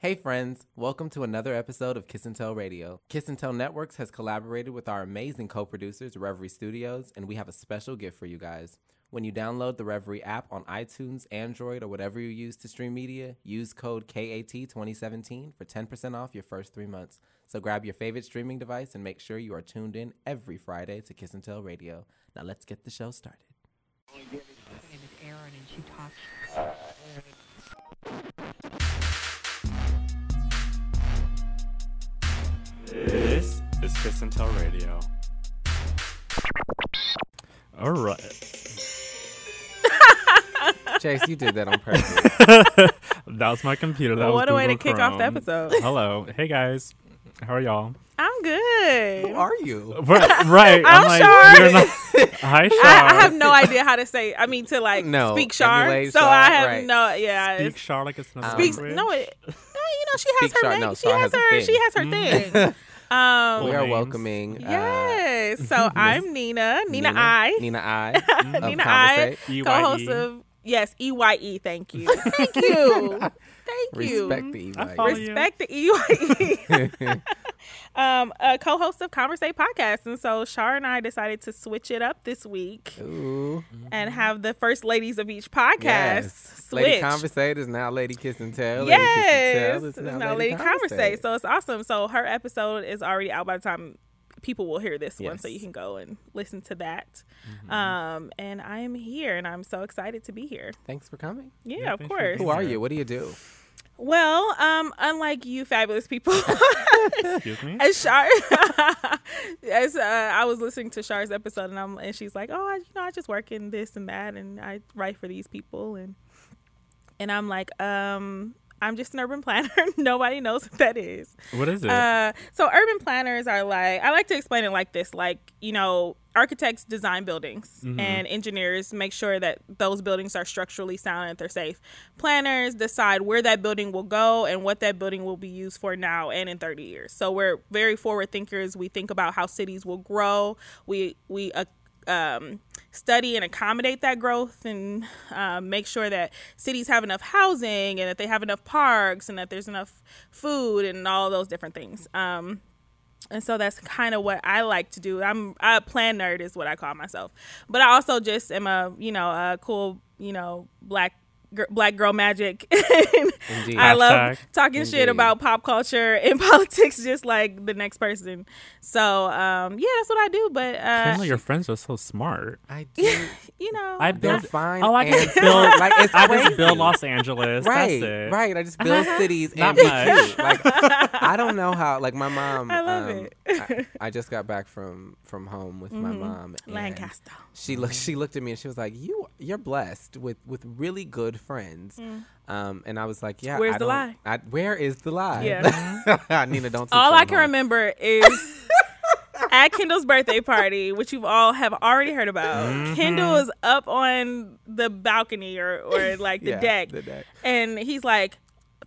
Hey friends, welcome to another episode of Kiss and Tell Radio. Kiss and Tell Networks has collaborated with our amazing co-producers, Reverie Studios, and we have a special gift for you guys. When you download the Reverie app on iTunes, Android, or whatever you use to stream media, use code KAT2017 for 10% off your first three months. So grab your favorite streaming device and make sure you are tuned in every Friday to Kiss and Tell Radio. Now let's get the show started. My name is Erin, and she talks. Is Kiss and Tell Radio. All right. Chase, you did that on purpose. that was my computer. That was what a way to Google kick off the episode. Hello. Hey, guys. How are y'all? I'm good. Who are you? Right. right. I'm like, Shar. you're not- Hi, Shar. I, I have no idea how to say. I mean, to like No, speak Shar. emulate So Shar, I have right. no. Yeah. Speak it's- Shar like it's not Um, speaks. language. No, it. You know, she has Speak her. Shar- no, she Shar has has her. thing. She has her thing. Um. we are names. welcoming. uh, Yes. So I'm Nina. Nina, I. Nina I. of Nina I. Co-host of yes E Y E. Thank you. Thank you. Thank you. Respect the I EY. follow you. Respect the EYE. um, a co-host of Conversate podcast, and so Shar and I decided to switch it up this week Ooh. and have the first ladies of each podcast Yes. switch. Lady Conversate is now Lady Kiss and Tell. Lady yes, Kiss and Tell is now Lady Conversate. So it's awesome. So her episode is already out by the time people will hear this one, so you can go and listen to that. Um, and I am here, and I'm so excited to be here. Thanks for coming. Yeah, Yeah, of course. Who are you? What do you do? Well, um, unlike you, fabulous people. Excuse me. as Shar, as uh, I was listening to Shar's episode, and I'm and she's like, "Oh, I, you know, I just work in this and that, and I write for these people," and and I'm like, um, I'm just an urban planner. Nobody knows what that is. What is it? Uh, so urban planners are like I like to explain it like this: like you know, architects design buildings, Mhm. and engineers make sure that those buildings are structurally sound and they're safe. Planners decide where that building will go and what that building will be used for now and in 30 years. So we're very forward thinkers. We think about how cities will grow. We we uh, um, study and accommodate that growth and um, make sure that cities have enough housing and that they have enough parks and that there's enough food and all those different things. Um, and so that's kind of what I like to do. I'm a plan nerd is what I call myself, but I also just am a you know a cool you know black gr- black girl magic. I love Hashtag. talking shit about pop culture and politics just like the next person. So um, yeah, that's what I do. But uh, Can't your friends are so smart. I do. you know, I build. fine. Oh, I and just build. like it's I crazy. just build Los Angeles. Right, That's it. right. I just build cities Not and much. Like I don't know how. Like my mom. I love um, it. I, I just got back from from home with my Mhm. mom. and Lancaster. She looked. She looked at me and she was like, "You, you're blessed with with really good friends." Um, and I was like, "Yeah." Mm. Where's I the don't- lie? I, where is the lie? Yeah. Nina, don't. All I can home. remember is at Kendall's birthday party, which you all have already heard about. Mm-hmm. Kendall is up on the balcony or, or like the Yeah, deck, The deck. and he's like,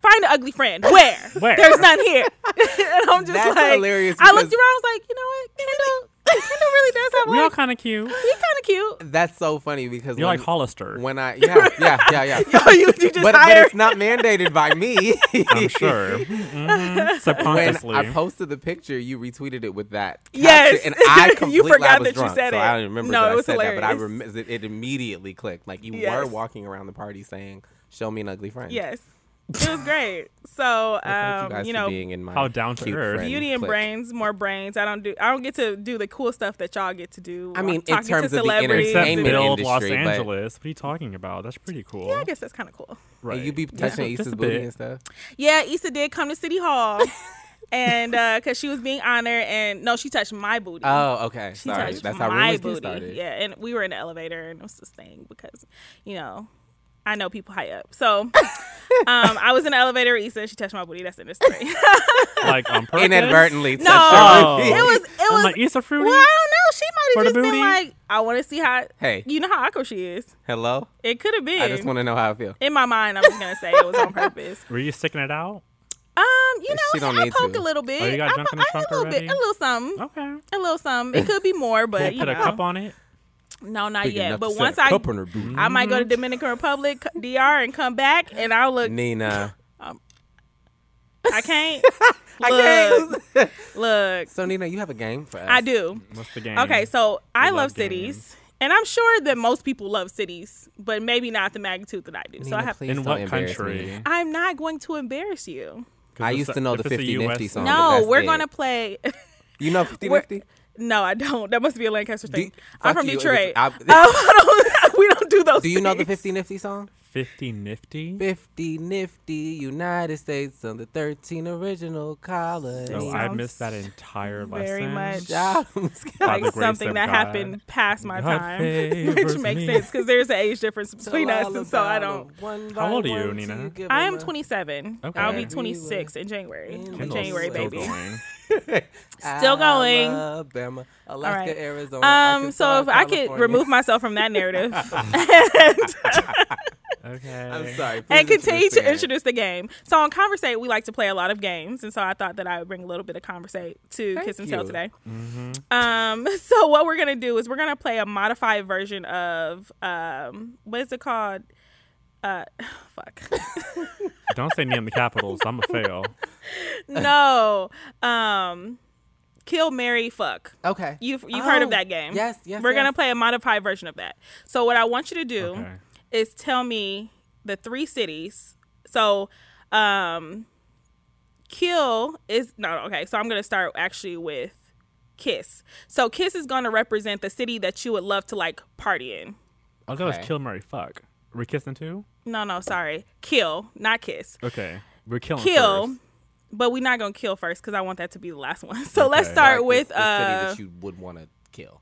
"Find an ugly friend. Where? Where? There's none here." and I'm just That's like, hilarious I looked around, I was like, you know what, Kendall, Kendall really does have We all kind of cute. he's kind of cute. That's so funny because You're when, like Hollister. when I yeah yeah yeah yeah. Yo, you, you just but, but it's not mandated by me. I'm sure. Mhm. when I posted the picture, you retweeted it with that. Yes. caption, and I You completely forgot I was that you drunk, said so it. I don't remember No, that it I was said that, but I rem- it, it immediately clicked. Like you Yes. were walking around the party saying, "Show me an ugly friend." yes, it was great. So, Well, thank um, you guys you for know, being in my How down to earth. beauty and clique. brains, more brains. I don't do. I don't get to do the cool stuff that y'all get to do. I mean, in terms to of the celebrities Except entertainment and- build Los industry, but- Angeles. What are you talking about? That's pretty cool. Yeah, I guess that's kind of cool. right. And you be touching Yeah. Issa's Just a booty bit. and stuff. Yeah, Issa did come to City Hall, and because she was being honored, and no, she touched my booty. Oh, okay. she Sorry, touched that's how my rumors get booty. started. Yeah, and we were in the elevator, and it was this thing because, you know, I know people high up. So, um, I was in the elevator with Issa. and She touched my booty. That's in the story. like on purpose. Inadvertently. No, Oh. it was. It was. like, Issa Fruity. well, I don't know. She might have just been like, I want to see how. Hey, You know how awkward she is. hello. It could have been. I just want to know how I feel. in my mind, I'm just gonna say it was on purpose. Were you sticking it out? Um, you know, don't I need poke to. a little bit. Oh, you got I, junk in the trunk a little already? bit, a little something, Okay. a little something. It could be more, but We'll you put a cup on it. No, not Big yet. But once a I, cup her booty. I might go Mm-hmm. to Dominican Republic, DR, and come back, and I'll look. Nina. I can't. I Look, can't. look. so Nina, you have a game for us. I do. What's the game? Okay, so I love, love cities. And I'm sure that most people love cities, but maybe not the magnitude that I do. so I have please In what country? me. I'm not going to embarrass you. I used to know the it's a 50 Nifty song. No, we're gonna play You know 50 We're- Nifty? No, I don't. That must be a Lancaster Do thing. I'm from you, Detroit. I- Um, I don't- we don't do those Do you know the things. 50 Nifty song? 50 nifty. 50 Nifty United States on the 13 original colonies. So I missed that entire lesson. very much like something that God. happened past my God time, which makes me. sense because there's an age difference between us, and so I don't. How old are you, Nina? I am 27. I'll be 26 in January. I'm a Kendall's January Still baby. Going. Still going. Alabama, Alaska, right. Arizona. Um, so Arkansas, if I could remove myself from that narrative Okay. I'm sorry. and continue to introduce the game. So on Conversate, we like to play a lot of games, and so I thought that I would bring a little bit of Conversate to Thank Kiss and Tell today. Mm-hmm. Um, so what we're gonna do is we're gonna play a modified version of um, what is it called? Uh, fuck. Don't say me in the capitals. I'm a fail. no. Um, kill, Mary, fuck. Okay. You've you've heard of Oh, that game? Yes, yes. We're gonna yes. play a modified version of that. So what I want you to do Okay. is tell me the three cities. So, um, kill is no okay. So I'm gonna start actually with kiss. So kiss is gonna represent the city that you would love to like party in. I'll go with Okay. kill, Mary, fuck. Are kissing too? No, no, sorry, kill, not kiss. Okay. We're killing Kill, first. but we're not gonna kill first because I want that to be the last one. So let's start Like with the, the uh, city that you would want to kill.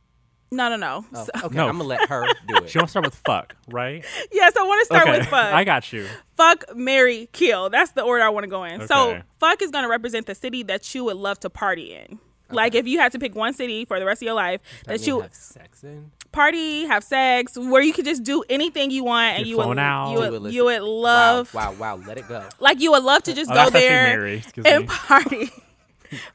no, no, no. Oh, So- okay, No. I'm gonna let her do it. She wants to start with fuck, right? yes, I want to start okay. with fuck. I got you. fuck, marry, kill. That's the order I want to go in. So fuck is gonna represent the city that you would love to party in. Like if you had to pick one city for the rest of your life that, mean you have sex in. party, have sex, where you could just do anything you want and you would out. you would, you would love Wow, wow, wow. Let it go. like you would love to just Oh, go there Mary. And me. party.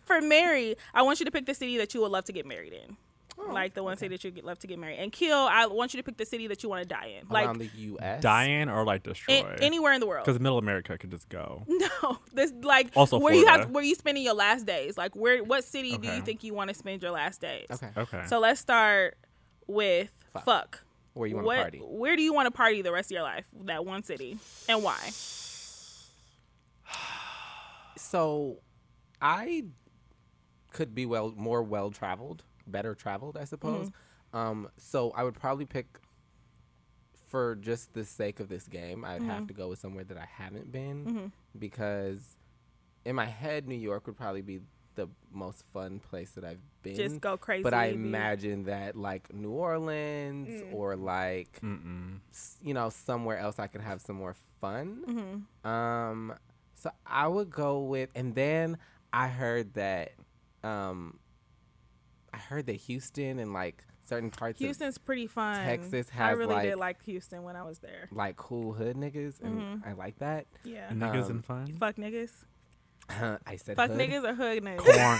For Mary, I want you to pick the city that you would love to get married in. Oh, like the one city that you would love to get married. And kill, I want you to pick the city that you want to die in. Like Around the U.S. Dying or like destroy? a- anywhere in the world. Because Middle America could just go. No, this like Also where you have where you spending your last days. Like where what city do you think you want to spend your last days? Okay. Okay. So let's start with Fuck. fuck. Where you want to party? where do you want to party the rest of your life? That one city. And why? So, I could be well more well traveled, better traveled, I suppose. Mm-hmm. Um, so I would probably pick for just the sake of this game. I'd Mm-hmm. have to go with somewhere that I haven't been because in my head, New York would probably be the most fun place that I've been. Just go crazy. But I be- imagine that like New Orleans Mm. or like Mm-mm. you know somewhere else I could have some more fun. Mhm. Um, so I would go with, and then I heard that, um, I heard that Houston and like certain parts of Houston's pretty fun. Texas has I has, really did like- like Houston when I was there. like cool hood niggas, and Mm-hmm. I like that. Yeah. Niggas Um, and fun. Fuck niggas. I said Fuck hood. niggas or hood niggas. Corn,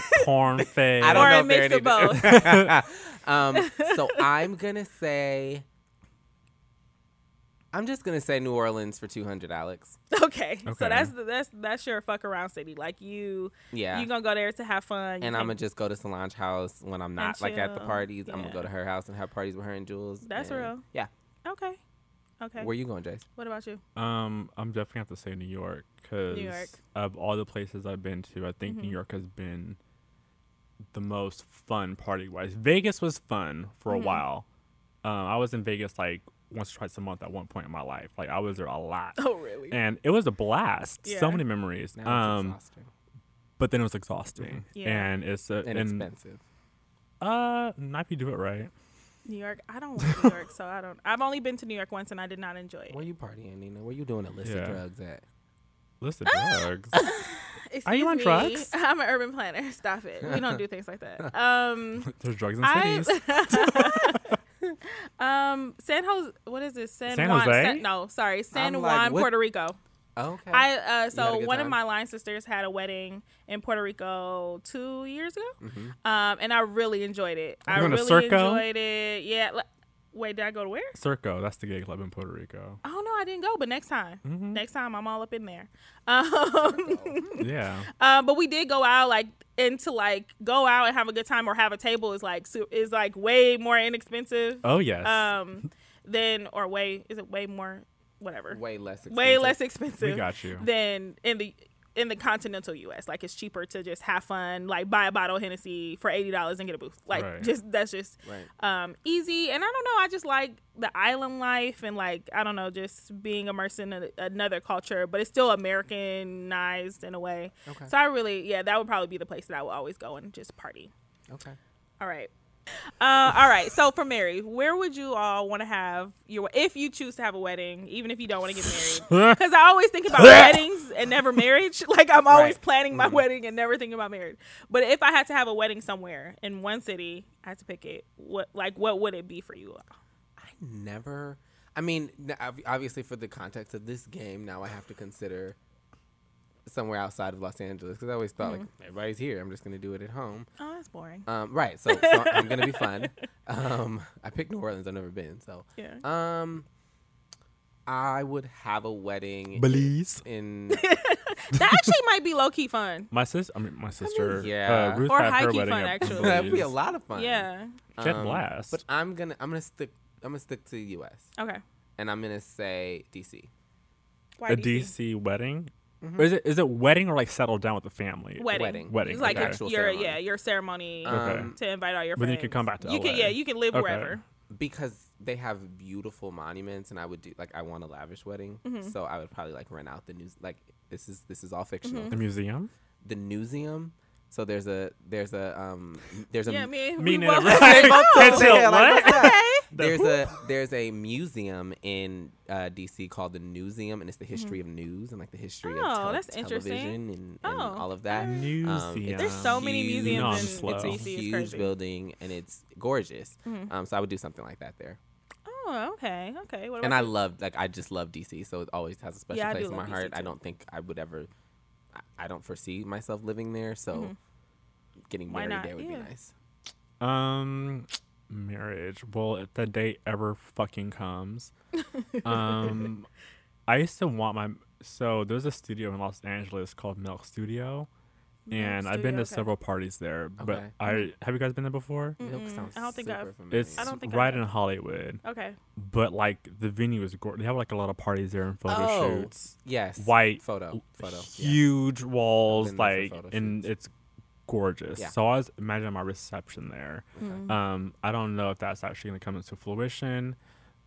corn fed. I Or a don't know if mix they're of any di- um, so I'm gonna say. I'm just gonna say New Orleans for 200, Alex. Okay. So that's the, that's that's your fuck around city. Like you Yeah. you gonna go there to have fun. and I'm gonna just go to Solange house when I'm not like at the chill. parties. I'm gonna go to her house and have parties with her and Julez. That's and- real. Yeah. Okay. Okay. Where you going, Jace? what about you? Um, I'm definitely have to say New York because Mm-hmm. of all the places I've been to, I think New York has been the most fun party wise. Vegas was fun for Mm-hmm. a while. Um, I was in Vegas like once or twice a month at one point in my life. Like I was there a lot, Oh really? and it was a blast. Yeah. So many memories. Now it's Um, exhausting but then it was exhausting, Yeah. and it's a, and, and expensive. uh, not if you do it right. New York. I don't like New York, so I don't. I've only been to New York once, and I did not enjoy it. Where you partying, Nina? Where you doing illicit Yeah. drugs at? Listen, drugs. Excuse Are you on me. drugs? I'm an urban planner. Stop it. We don't do things like that. Um, There's drugs in cities. um, San Jose. What is this? San, San Juan. Jose? San, no, sorry, San I'm like, Juan, what- Puerto Rico. Okay. I uh, You had a so good one of my line sisters had a wedding in Puerto Rico two years ago, Mhm. um, and I really enjoyed it. I You going to really Circo? enjoyed it. Yeah, li- Wait, did I go to where? Circo, that's the gay club in Puerto Rico. Oh no, I didn't go, but next time, Mm-hmm. next time I'm all up in there. Um, Yeah. um, but we did go out like and to like go out and have a good time or have a table is like su- is like way more inexpensive. Oh yes. Um, than or way is it way more whatever Way less. Expensive. way less expensive. we got you. than in the in the continental U.S. Like it's cheaper to just have fun, like buy a bottle of Hennessy for eighty dollars and get a booth. Like Right. just that's just Right. um, easy. And I don't know, I just like the island life and like I don't know, just being immersed in a, another culture, but it's still Americanized in a way. Okay. So I really, yeah, that would probably be the place that I would always go and just party. Okay. All right. Uh, all right. So for Mary, where would you all want to have your if you choose to have a wedding, even if you don't want to get married? Because I always think about weddings and never marriage. Like I'm always Right. planning my wedding and never thinking about marriage. But if I had to have a wedding somewhere in one city, I had to pick it. What like what would it be for you? all? I never. I mean, obviously, for the context of this game, now I have to consider somewhere outside of Los Angeles because I always thought like everybody's here. I'm just gonna do it at home. Oh, that's boring. Um, right. So, so I'm gonna be fun. Um, I picked New Orleans. I've never been. So, Yeah. um, I would have a wedding Belize. in. That actually might be low key fun. My sis, I mean my sister. yeah. Uh, Ruth Or had her high-key wedding fun, actually. That'd be a lot of fun. Yeah. She had Um, blast. But I'm gonna I'm gonna stick I'm gonna stick to the U.S. Okay. and I'm gonna say DC. Why a DC? DC wedding. Or is it is it wedding or like settle down with the family? Wedding. Wedding. Wedding, It's like okay. your, Actual your yeah your ceremony Um, to invite all your But friends. then you can come back to You can yeah you can live Okay. wherever. because they have beautiful monuments and I would do like I want a lavish wedding. Mm-hmm. So I would probably like rent out the news like this is this is all fictional. Mm-hmm. The museum. The museum. So there's a there's a um there's a Yeah, me. Me we neither. Right. both Can't tell what? what's there's a there's a museum in uh, DC called the Newseum, and it's the history of news and like the history Mm-hmm. Oh, of tele- that's interesting. television and, and Oh, all of that. Um, There's so many museums No, in slow. It's a DC. It's huge building and it's gorgeous. Mhm. Um, so I would do something like that there. Oh, okay, okay. What and I love like I just love DC, so it always has a special Yeah, place in my love heart. DC I don't think I would ever. I, I don't foresee myself living there, so getting Mm-hmm. Why married not? there would Yeah. be nice. Um, marriage. Well, if the day ever fucking comes, um, I used to want my. So there's a studio in Los Angeles called Milk Studio, and I've been to okay. several parties there. But Okay. I have you guys been there before? Milk Mm-mm. sounds I don't think super I've- familiar. It's I don't think I right have. in Hollywood, Okay. but like the venue is gorgeous. They have like a lot of parties there and photo Oh, shoots. yes, White photo, photo, yes. huge walls, Been there for like, photo and shoots. it's gorgeous. Yeah. So I was imagining my reception there. Mm. Um, I don't know if that's actually going to come into fruition,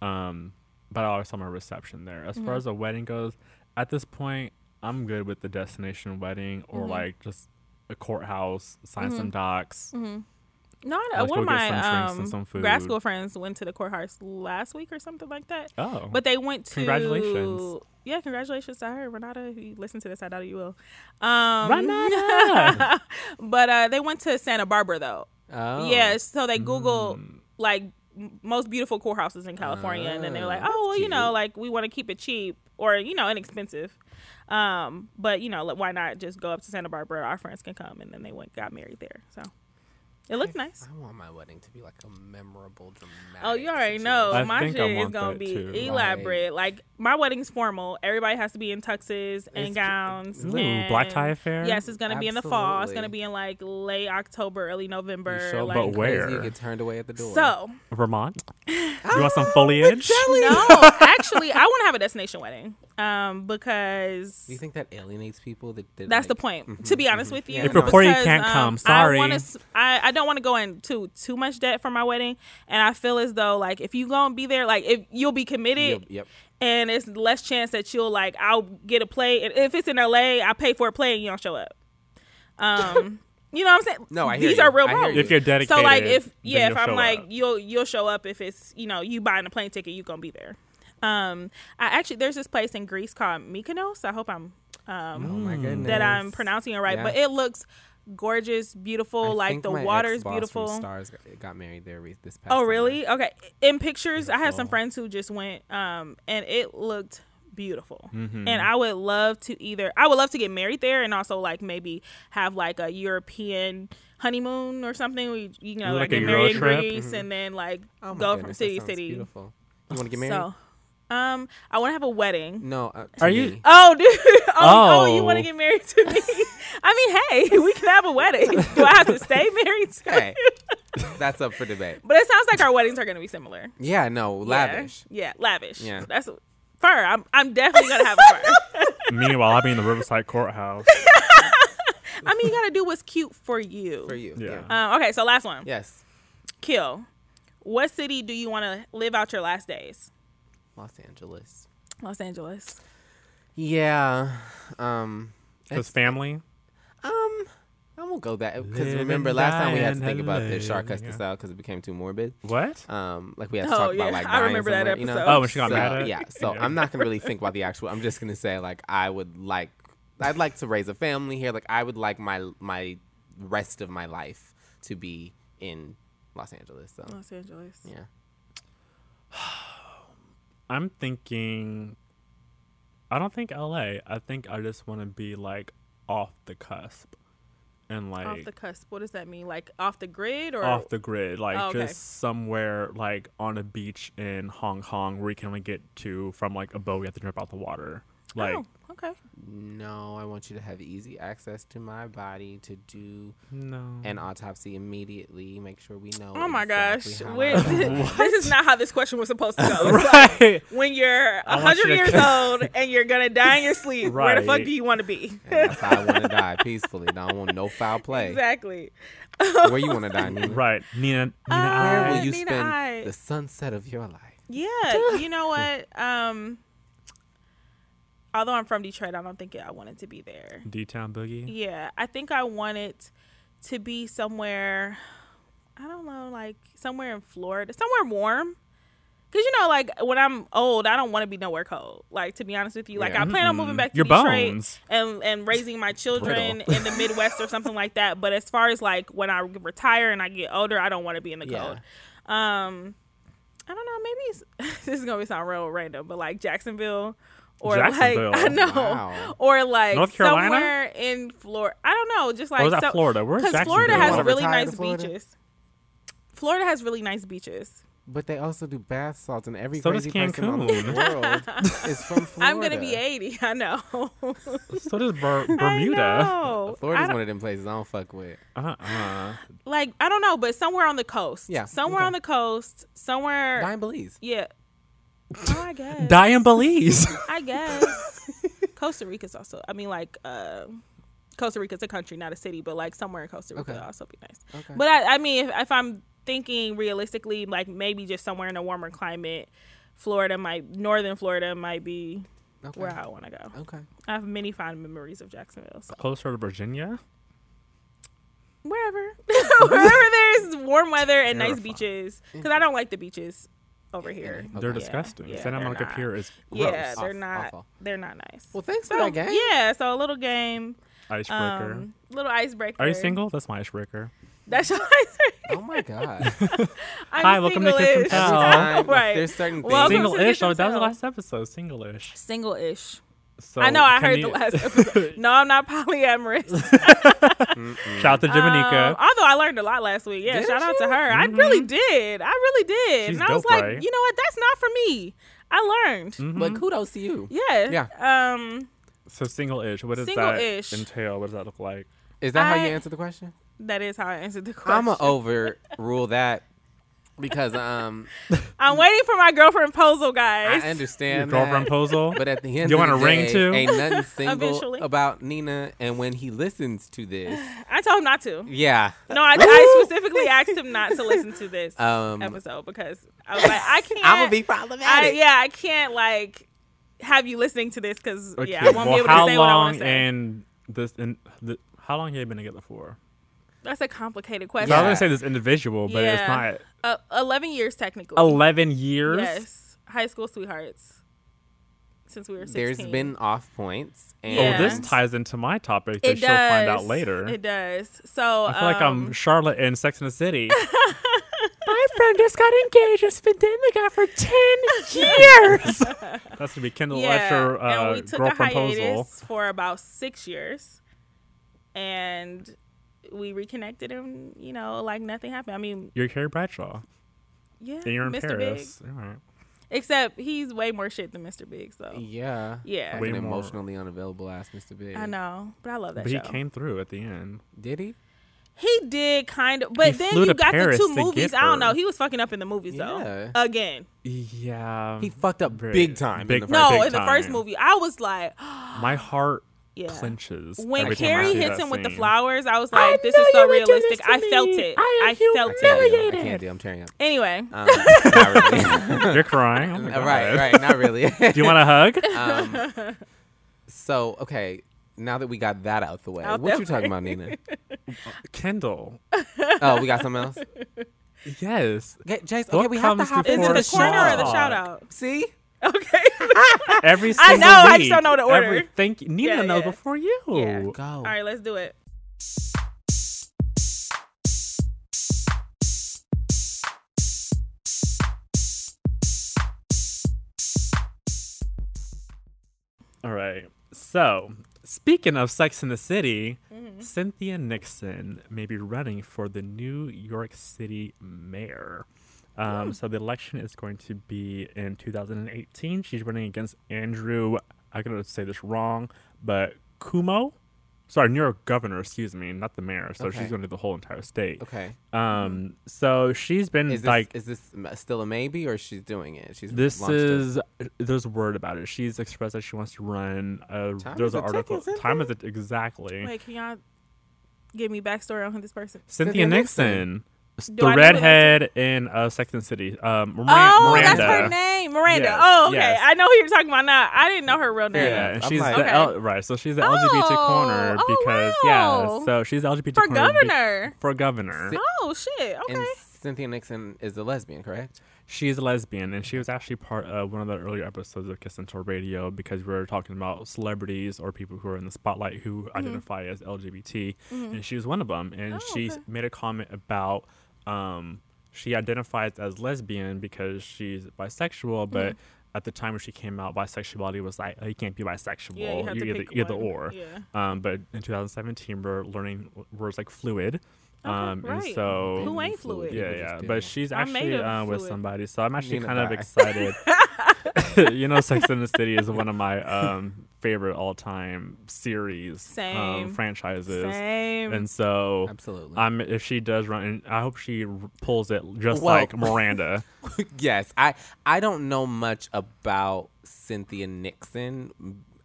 um, but I always saw my reception there. As Mm-hmm. far as a wedding goes, at this point, I'm good with the destination wedding or Mhm. like just a courthouse, sign Mm-hmm. some docs. hmm No, I, one of my some um, some food. grad school friends went to the courthouse last week or something like that. Oh, But they went to Congratulations. Yeah, congratulations to her, Renata. If you listen to this, I doubt you will. Um, Renata! but uh, they went to Santa Barbara though. Oh, Yes, so they Google Mm. like most beautiful courthouses in California, and then they're like, Oh, oh, well, that's you know, like we want to keep it cheap or you know inexpensive. Um, but you know, like, why not just go up to Santa Barbara? Our friends can come, and then they went got married there. So it looked nice. I want my wedding to be like a memorable, dramatic. Oh, you already situation. know. I my think shit is gonna be too. elaborate. Like my wedding's formal. Everybody has to be in tuxes and It's- gowns. Ooh, and- black tie affair. Yes, it's gonna be in the fall. It's gonna be in like late October, early November. You show like, But where? you get turned away at the door. So Vermont. you want some oh, foliage? no, actually, I want to have a destination wedding. Um, because do you think that alienates people? That, that that's the like- point. To be honest with you, Yeah, If your party because, can't um, come, I, sorry. wanna s- I, I don't want to go into too much debt for my wedding, and I feel as though like if you gonna be there, like if you'll be committed, Yep, yep. and it's less chance that you'll like I'll get a play, and if it's in LA, I pay for a play and you don't show up. Um, you know what I'm saying? No, I hear These you. are real I problems. you. If you're dedicated, So like if yeah, if I'm like up. you'll you'll show up if it's you know you buying a plane ticket, you gonna be there. Um, I actually there's this place in Greece called Mykonos. I hope I'm um Oh my goodness. that I'm pronouncing it right, Yeah. but it looks gorgeous, beautiful. I like think the my water's ex-boss from beautiful. Stars got, got married there this past. Oh, summer. really? Okay. In pictures, I had some friends who just went, um, and it looked beautiful. Mhm. And I would love to either, I would love to get married there, and also like maybe have like a European honeymoon or something. We you know Like like, a get Euro married in trip? Greece Mhm. and then like Oh go goodness, from city to city. Beautiful. You want to get married? So, um, I want to have a wedding. no. Uh, Are you- me. Oh, dude. Oh, oh. you Oh. want to get married to me? I mean, hey, we can have a wedding. Do I have to stay married to Hey, you? that's up for debate. But it sounds like our weddings are going to be similar. Yeah, no, lavish. Yeah, yeah lavish. Yeah. That's fur. I'm, I'm definitely going to have a fur. Meanwhile, I'll be in the Riverside courthouse. I mean, you got to do what's cute for you. For you. Yeah. Yeah. Um, okay, so last one. yes. Kill. What city do you want to live out your last days? Los Angeles. Los Angeles. Yeah. Um. Because family. Um. I won't go that because remember last time we had to think about this LA. shark cussed us out because it became too morbid. What? Um, like we had to Oh, talk yeah. about like I remember that somewhere, you know? episode. Oh, when she got So, mad at it? Yeah. So Yeah. I'm not gonna really think about the actual. I'm just gonna say like I would like, I'd like to raise a family here. Like I would like my my rest of my life to be in Los Angeles. So Los Angeles. yeah. I'm thinking. I don't think LA. I think I just want to be like off the cusp, and like off the cusp. What does that mean? Like off the grid or off the grid, like Oh, okay. just somewhere like on a beach in Hong Kong where you can only get to from like a boat. You have to jump out the water. Like oh, okay. No, I want you to have easy access to my body to do no. an autopsy immediately. Make sure we know. Oh my exactly gosh. how Wait, this is not how this question was supposed to go. It's like, right. when you're I 100 you years co- old and you're going to die in your sleep, where the fuck do you want to be? And that's how I want to die peacefully. I don't want no foul play. Exactly. Where you want to die, Nina? Right. Nina. Nina. Uh, Where will you Nina, spend I- the sunset of your life? Yeah, you know what? Um, although I'm from Detroit, I don't think I wanted to be there. D Town Boogie. Yeah, I think I want it to be somewhere. I don't know, like somewhere in Florida, somewhere warm. Cause you know, like when I'm old, I don't want to be nowhere cold. Like to be honest with you, like Yeah. I plan on moving back to Your Detroit bones. and and raising my children Brittle. in the Midwest or something like that. But as far as like when I retire and I get older, I don't want to be in the Yeah. cold. Um, I don't know. Maybe it's, this is gonna be sound real random, but like Jacksonville, or like I know, Wow. or like North Carolina? somewhere in Florida. I don't know, just like Or was that so- Florida? Where's because Jacksonville? Florida has wanna really nice Florida? beaches. Florida has really nice beaches. But they also do bath salts, and every So does crazy person on the world is from Florida. I'm gonna be 80. I know. so does Ber- Bermuda. know. I Florida's one of them places I don't fuck with. Uh uh like I don't know, but somewhere on the coast. Yeah, somewhere okay. on the coast. Somewhere. Die in Belize. Yeah. Oh, I guess. Die in Belize. I guess. Costa Rica's also. I mean, like, uh, Costa Rica's a country, not a city, but like somewhere in Costa Rica Okay. would also be nice. Okay. But I, I mean, if, if I'm thinking realistically, like maybe just somewhere in a warmer climate, Florida might, northern Florida might be okay. where I want to go. Okay. I have many fond memories of Jacksonville. So Closer to Virginia. wherever, wherever there's warm weather and nice beaches, because I don't like the beaches over here. Okay. They're disgusting. yeah, Santa they're Monica not. Pier is gross. Yeah, they're Awful, not. awful. They're not nice. Well, thanks So, for that game. Yeah, so a little game, Icebreaker. um, little icebreaker. Are you single? That's my icebreaker. That's your icebreaker. Oh my god. I'm Hi, welcome to Kiss and single-ish. Tell. Every time, like, Right. There's certain things. Welcome to Single-ish. Oh, that was the last episode. Single-ish. Single-ish. So I know. I heard you- the last episode. No, I'm not polyamorous. Shout out to Jamanica. Um, although I learned a lot last week. Yeah, Did shout out to her. I Mhm. really did. I really did. She's and I was dope, like, right? you know what? That's not for me. I learned. Mhm. But kudos to you. Yeah. Yeah. Um, So single-ish. What does Single-ish. that entail? What does that look like? Is that how you I- answer the question? that is how I answered the question. I'm gonna overrule that because um I'm waiting for my girlfriend proposal, guys. I understand Your girlfriend that, proposal. but at the end, You of want the a ring day, too? Ain't nothing single Eventually. about Nina. And when he listens to this, I told him not to. yeah, No, I, I specifically asked him not to listen to this um, episode because I was like, I can't. I'm gonna be I, problematic. yeah, I can't like have you listening to this because Okay, yeah, I won't well, be able to say what I want to say. and this and the, how long have you been together for? That's a complicated So I question. was gonna say this individual, but it's Yeah. not Uh, Eleven years technically. eleven years. Yes, high school sweethearts. Since we were 16. There's been off points. And Yeah. Oh, this ties into my topic that It she'll does. find out later. It does. So I feel like I'm um, Charlotte in Sex in the City. My friend just got engaged. It's been dating the guy for ten years. That's gonna be Kendall yeah, Lecter, and uh, we took girl a proposal. hiatus for about six years, and we reconnected and you know like nothing happened. I mean, You're Carrie Bradshaw, yeah, and you're in Mr. Paris. All right. Except he's way more shit than Mr. Big. So Yeah. Yeah. Way more. emotionally unavailable ass Mr. Big. I know, but I love that But show. he came through at the end. Did he? He did kind of, but He then you got Paris the two movies. I don't know. He was fucking up in the movies Yeah. though. Again, Yeah. He fucked up big time. big- in the no, big in the first time. movie, I was like, My heart yeah. clenches. When every time I Carrie hits that him with the flowers, I was like, "This is so realistic." I felt it. I, felt I can't, it. do, I can't do. I'm tearing up. Anyway, Um, really. You're crying. Oh my right, right. Not really. Do you want a hug? um, so okay, now that we got that out the way, Out what the you talking about, Nina? Kendall. Oh, we got something else. Yes. Okay, Jace. Okay, What we have to comes hop into the corner or the shout out? See, Okay. Every I single know, I just week. don't know the order. Every, thank you. Nina Yeah, knows yeah. before you. Yeah. go. All right, let's do it. All right. So, speaking of Sex in the City, Mm-hmm. Cynthia Nixon may be running for the New York City mayor. Um, so the election is going to be in 2018. She's running against Andrew. I'm gonna say this wrong, but Cuomo. Sorry, New York governor. Excuse me, not the mayor. So Okay. she's going to do the whole entire state. Okay, Um, so she's been is this like is this still a maybe or she's doing it? She's this launched it. is there's a word about it. She's expressed that she wants to run. Time there's is an a article. ticking, Time is it exactly? Wait, can y'all give me backstory on this person? Cynthia, Cynthia Nixon, Nixon. S- Do the I know who that redhead in uh, Sex and City. Um, Miran- oh, Miranda. that's her name, Miranda. Yes, oh, okay. yes. I know who you're talking about now. I didn't know her real name. Yeah, and I'm she's like- the Okay. L- right. So she's the LGBT Oh, corner oh, because wow. yeah. So she's the LGBT For corner be- governor. for governor. Si- Oh shit. Okay. And Cynthia Nixon is a lesbian, correct? She's a lesbian, and she was actually part of one of the earlier episodes of Kiss and Tell Radio because we were talking about celebrities or people who are in the spotlight who identify as LGBT, and she was one of them. And Oh, she okay. made a comment about um, she identifies as lesbian because she's bisexual, but at the time when she came out, bisexuality was like, oh, you can't be bisexual. yeah, you have to either, either or. Yeah. Um, but in 2017, we're learning words like fluid. Um, right. and so Who ain't fluid? yeah, yeah. But she's actually of uh, with somebody, so I'm actually Nina kind of excited. you know, Sex in the City is one of my um, favorite all-time series, Same. um, franchises, Same. and so Absolutely. I'm if she does run, and I hope she r- pulls it just Well- like Miranda. yes, I I don't know much about Cynthia Nixon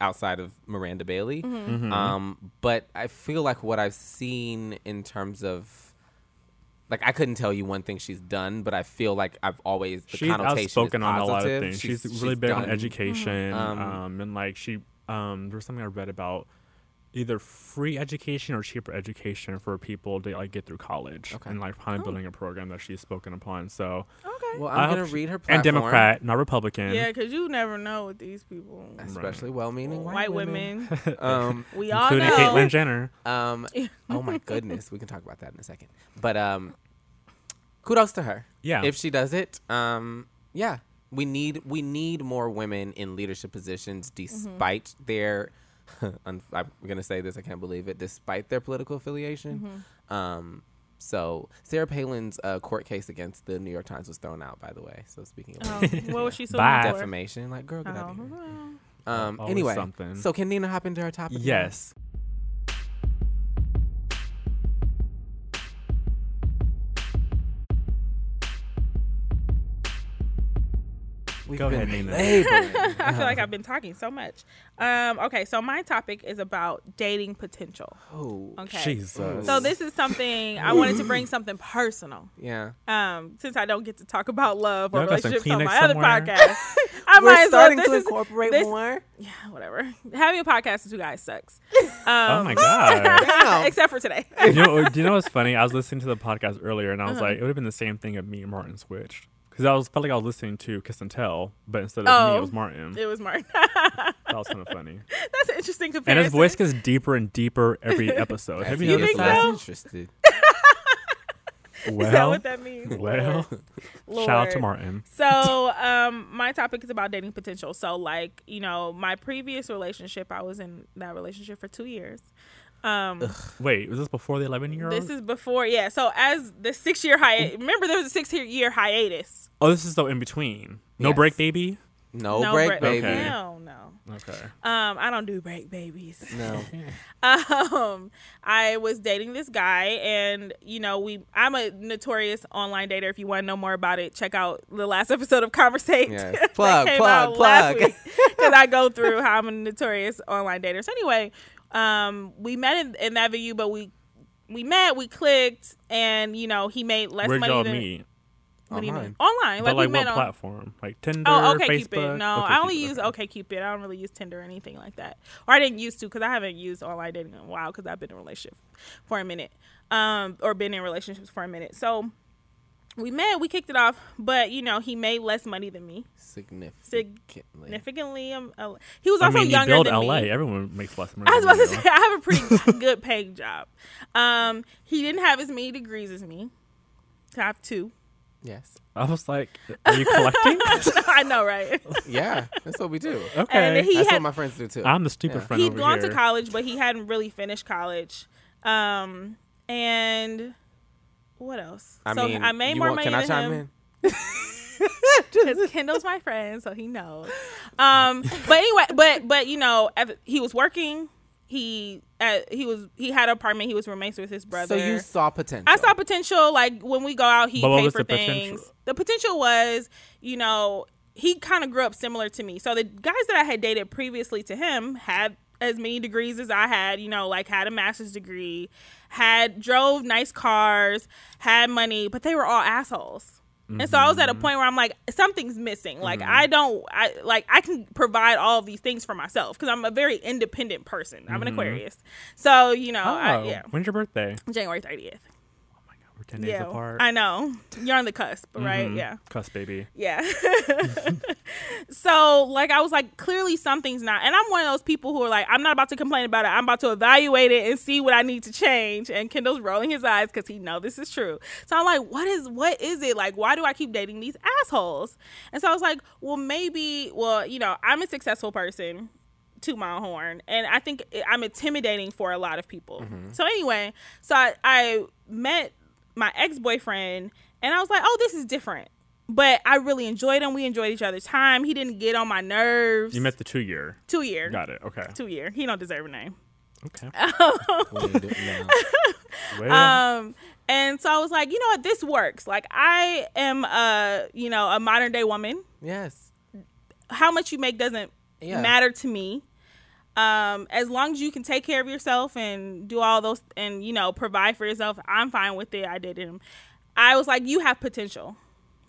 outside of Miranda Bailey, Mm-hmm. um, but I feel like what I've seen in terms of like I couldn't tell you one thing she's done, but I feel like I've always the she's connotation outspoken is on a lot of things. She's, really big on done- education, Um, um, and like she, um, there was something I read about either free education or cheaper education for people to like get through college, Okay. and like kind of building a program that she's spoken upon. So, okay. Well, I I'm hope gonna she- read her platform. and Democrat, not Republican. yeah, because you never know with these people. especially well-meaning white, White women. um, we all including know. Caitlyn Jenner. um, oh my goodness, we can talk about that in a second. But um, kudos to her. Yeah, if she does it um yeah we need we need more women in leadership positions despite their i'm gonna say this i can't believe it despite their political affiliation um so sarah palin's uh, court case against the new york times was thrown out by the way so speaking of Oh, what was she suing Bye. for? defamation like girl get out Oh, of here well. um Always anyway something. so can nina hop into her topic now? We've Go ahead, Nina. I feel like I've been talking so much. Um, okay, so my topic is about dating potential. oh Okay. Jesus. So this is something I wanted to bring something personal. yeah Um, since I don't get to talk about love or Y'all got some relationships on Kleenex my other podcast, I we're might as well. starting This to is incorporate this- more yeah, whatever. Having a podcast with you guys sucks. Um, oh my god. Damn. except for today. you know, do you know what's funny? I was listening to the podcast earlier, and I was Uh-huh. like, it would have been the same thing if me and Martin switched. Because I was felt like I was listening to Kiss and Tell, but instead of me, Oh. it was Martin. it was Martin. that was kind of funny. That's an interesting comparison. And his voice gets deeper and deeper every episode. Have you You noticed think that? so? interested Well, is that what that means? well, Lord. shout out to Martin. So, um, my topic is about dating potential. So, like, you know, my previous relationship, I was in that relationship for two years. Um, Wait, was this before the 11 year old? this is before, yeah. So as the six year hiatus, remember there was a six year hiatus. oh, this is the in between. No Yes. break, baby. No, no break, break- baby. Okay. Hell no. Okay. Um, I don't do break babies. No. um i was dating this guy and you know we i'm a notorious online dater if you want to know more about it check out the last episode of conversate Yes. Plug, plug, plug. because i go through how i'm a notorious online dater so anyway um we met in, in that venue but we we met we clicked and you know he made less Where'd money y'all than meet? what do you mean Online. online But like, like we met what on platform? Like Tinder, Oh, okay, Facebook? Cupid. No, I only use OkCupid. I don't really use Tinder or anything like that. Or I didn't used to because I haven't used online dating in a while because I've been in a relationship for a minute, um, or been in relationships for a minute. So we met, we kicked it off, but you know he made less money than me, Significantly. significantly. Um, uh, he was I also mean, you younger build than LA. me. Everyone makes less money. I was about to say I have a pretty good paying job. Um, he didn't have as many degrees as me. I have two. Yes. I was like, are you collecting? I know, right? Yeah, that's what we do. okay. And he that's had what my friends do too. I'm the stupid Yeah. friend he'd over gone here. to college, but he hadn't really finished college. Um, and what else? I so mean, I made more want, money Can I than chime him in? because Kendall's my friend, so he knows. Um, but anyway, but but you know, he was working. He uh, he was he had an apartment. He was roommates with his brother. So you saw potential. I saw potential. Like when we go out, he But paid for the things. potential? The potential was, you know, he kind of grew up similar to me. So the guys that I had dated previously to him had as many degrees as I had. You know, like had a master's degree, had drove nice cars, had money, but they were all assholes. And so I was at Mm-hmm. a point where I'm like, something's missing. Like I don't, I like I can provide all of these things for myself because I'm a very independent person. I'm an Aquarius, so you know, Oh, I, yeah, when's your birthday? January 30th. We're ten days Yeah, apart. I know. You're on the cusp, right? Mhm. Yeah. Cusp baby. Yeah. so, like, I was like, clearly something's not. And I'm one of those people who are like, I'm not about to complain about it. I'm about to evaluate it and see what I need to change. And Kendall's rolling his eyes because he know this is true. So I'm like, what is what is it? Like, why do I keep dating these assholes? And so I was like, well, maybe, well, you know, I'm a successful person to my horn and i think i'm intimidating for a lot of people so anyway so I, I met my ex-boyfriend and i was like oh this is different but i really enjoyed him we enjoyed each other's time he didn't get on my nerves You met the two year. two year Got it. Okay. two year he don't deserve a name Okay. What do you do now? Well, um and so i was like you know what this works like i am a you know a modern day woman yes. how much you make doesn't Yeah. matter to me. Um, as long as you can take care of yourself and do all those and you know provide for yourself, I'm fine with it. I did him. I was like, you have potential,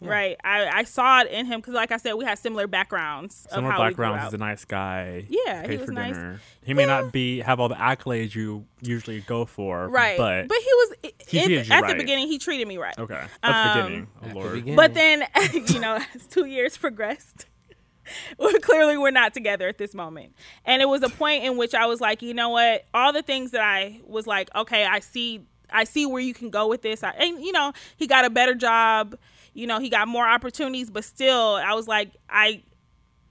right? I, I saw it in him because, like I said, we had similar backgrounds. similar of how we grew backgrounds. up. He's a nice guy. Yeah, he was for nice. dinner. He may Yeah. not be have all the accolades you usually go for. right, But, but he was he in- treated you at the beginning. He treated me right. okay. At the Um, beginning. Oh At the Lord. beginning. But then, you know, as two years progressed, well, clearly we're not together at this moment. And it was a point in which I was like, you know what? All the things that I was like, okay, I see, I see where you can go with this. I, and you know, he got a better job. You know, he got more opportunities, but still, I was like, I.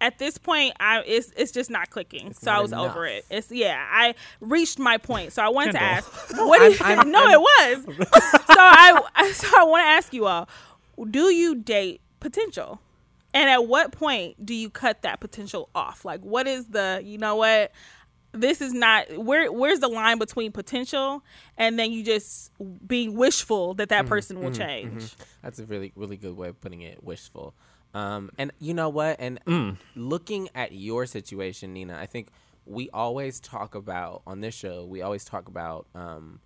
At this point, I it's it's just not clicking. so not I was over it. It's yeah, I reached my point. So I wanted Kendall. to ask, what do you? I'm- I'm- no, I'm- it was. so I so I want to ask you all: Do you date potential? And at what point do you cut that potential off? Like, what is the you know what? This is not where. Where's the line between potential and then you just being wishful that that person will change? That's a really, really good way of putting it. Wishful. Um, and you know what? And Mm. looking at your situation, Nina, I think we always talk about on this show. We always talk about um,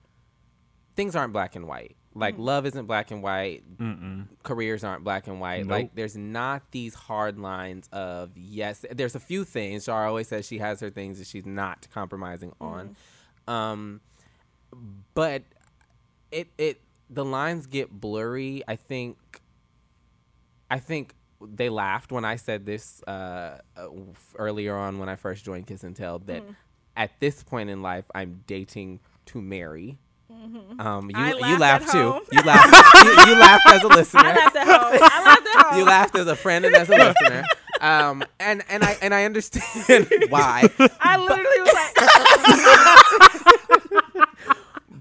things aren't black and white. Like love isn't black and white. Careers aren't black and white. Nope. Like there's not these hard lines of yes. There's a few things. Shar always says she has her things that she's not compromising on. Um, but it it the lines get blurry. I think. I think they laughed when I said this uh, uh, earlier on when I first joined Kiss and Tell that Mm-hmm. at this point in life I'm dating to marry. Um, you Mm-hmm. I you laughed laughed at too. home. You laughed. you, you laughed as a listener. I laughed at home. I laughed at home. You laughed as a friend and as a listener. Um, and and I and I understand why. I literally was like,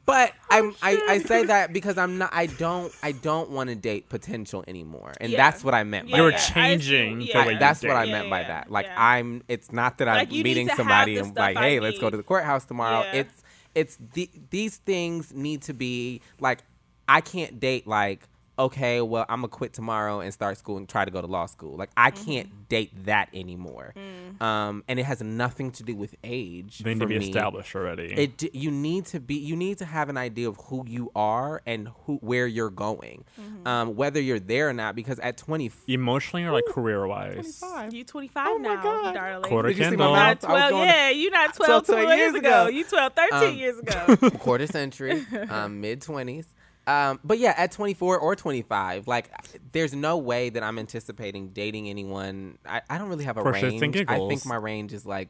But I'm I, I say that because I'm not I don't I don't want to date potential anymore. And Yeah. that's what I meant by You're Yeah, that. I changing the Yeah. way I- you that's what I date. Yeah, meant by yeah, that. Like yeah. I'm it's not that I'm Like, you need meeting somebody and stuff like, I hey, let's go to the courthouse tomorrow. Yeah. It's it's the these things need to be like I can't date like okay, well, I'm gonna quit tomorrow and start school and try to go to law school. Like I Mm-hmm. can't date that anymore. Mm. Um, and it has nothing to do with age. They need for to be me. established already. It you need to be you need to have an idea of who you are and who where you're going, Mm-hmm. um, whether you're there or not. Because at 20, Emotionally or like career wise. You 25 Oh my now, God. darling. Quarter Did you see my Kindle. Not 12, going- yeah, you're not 12, 12 12 years ago. ago. You 12, 13 Um, years ago. quarter century, um, mid 20s. Um, but yeah, at 24 or 25, like there's no way that I'm anticipating dating anyone. I, I don't really have a For range. I think my range is like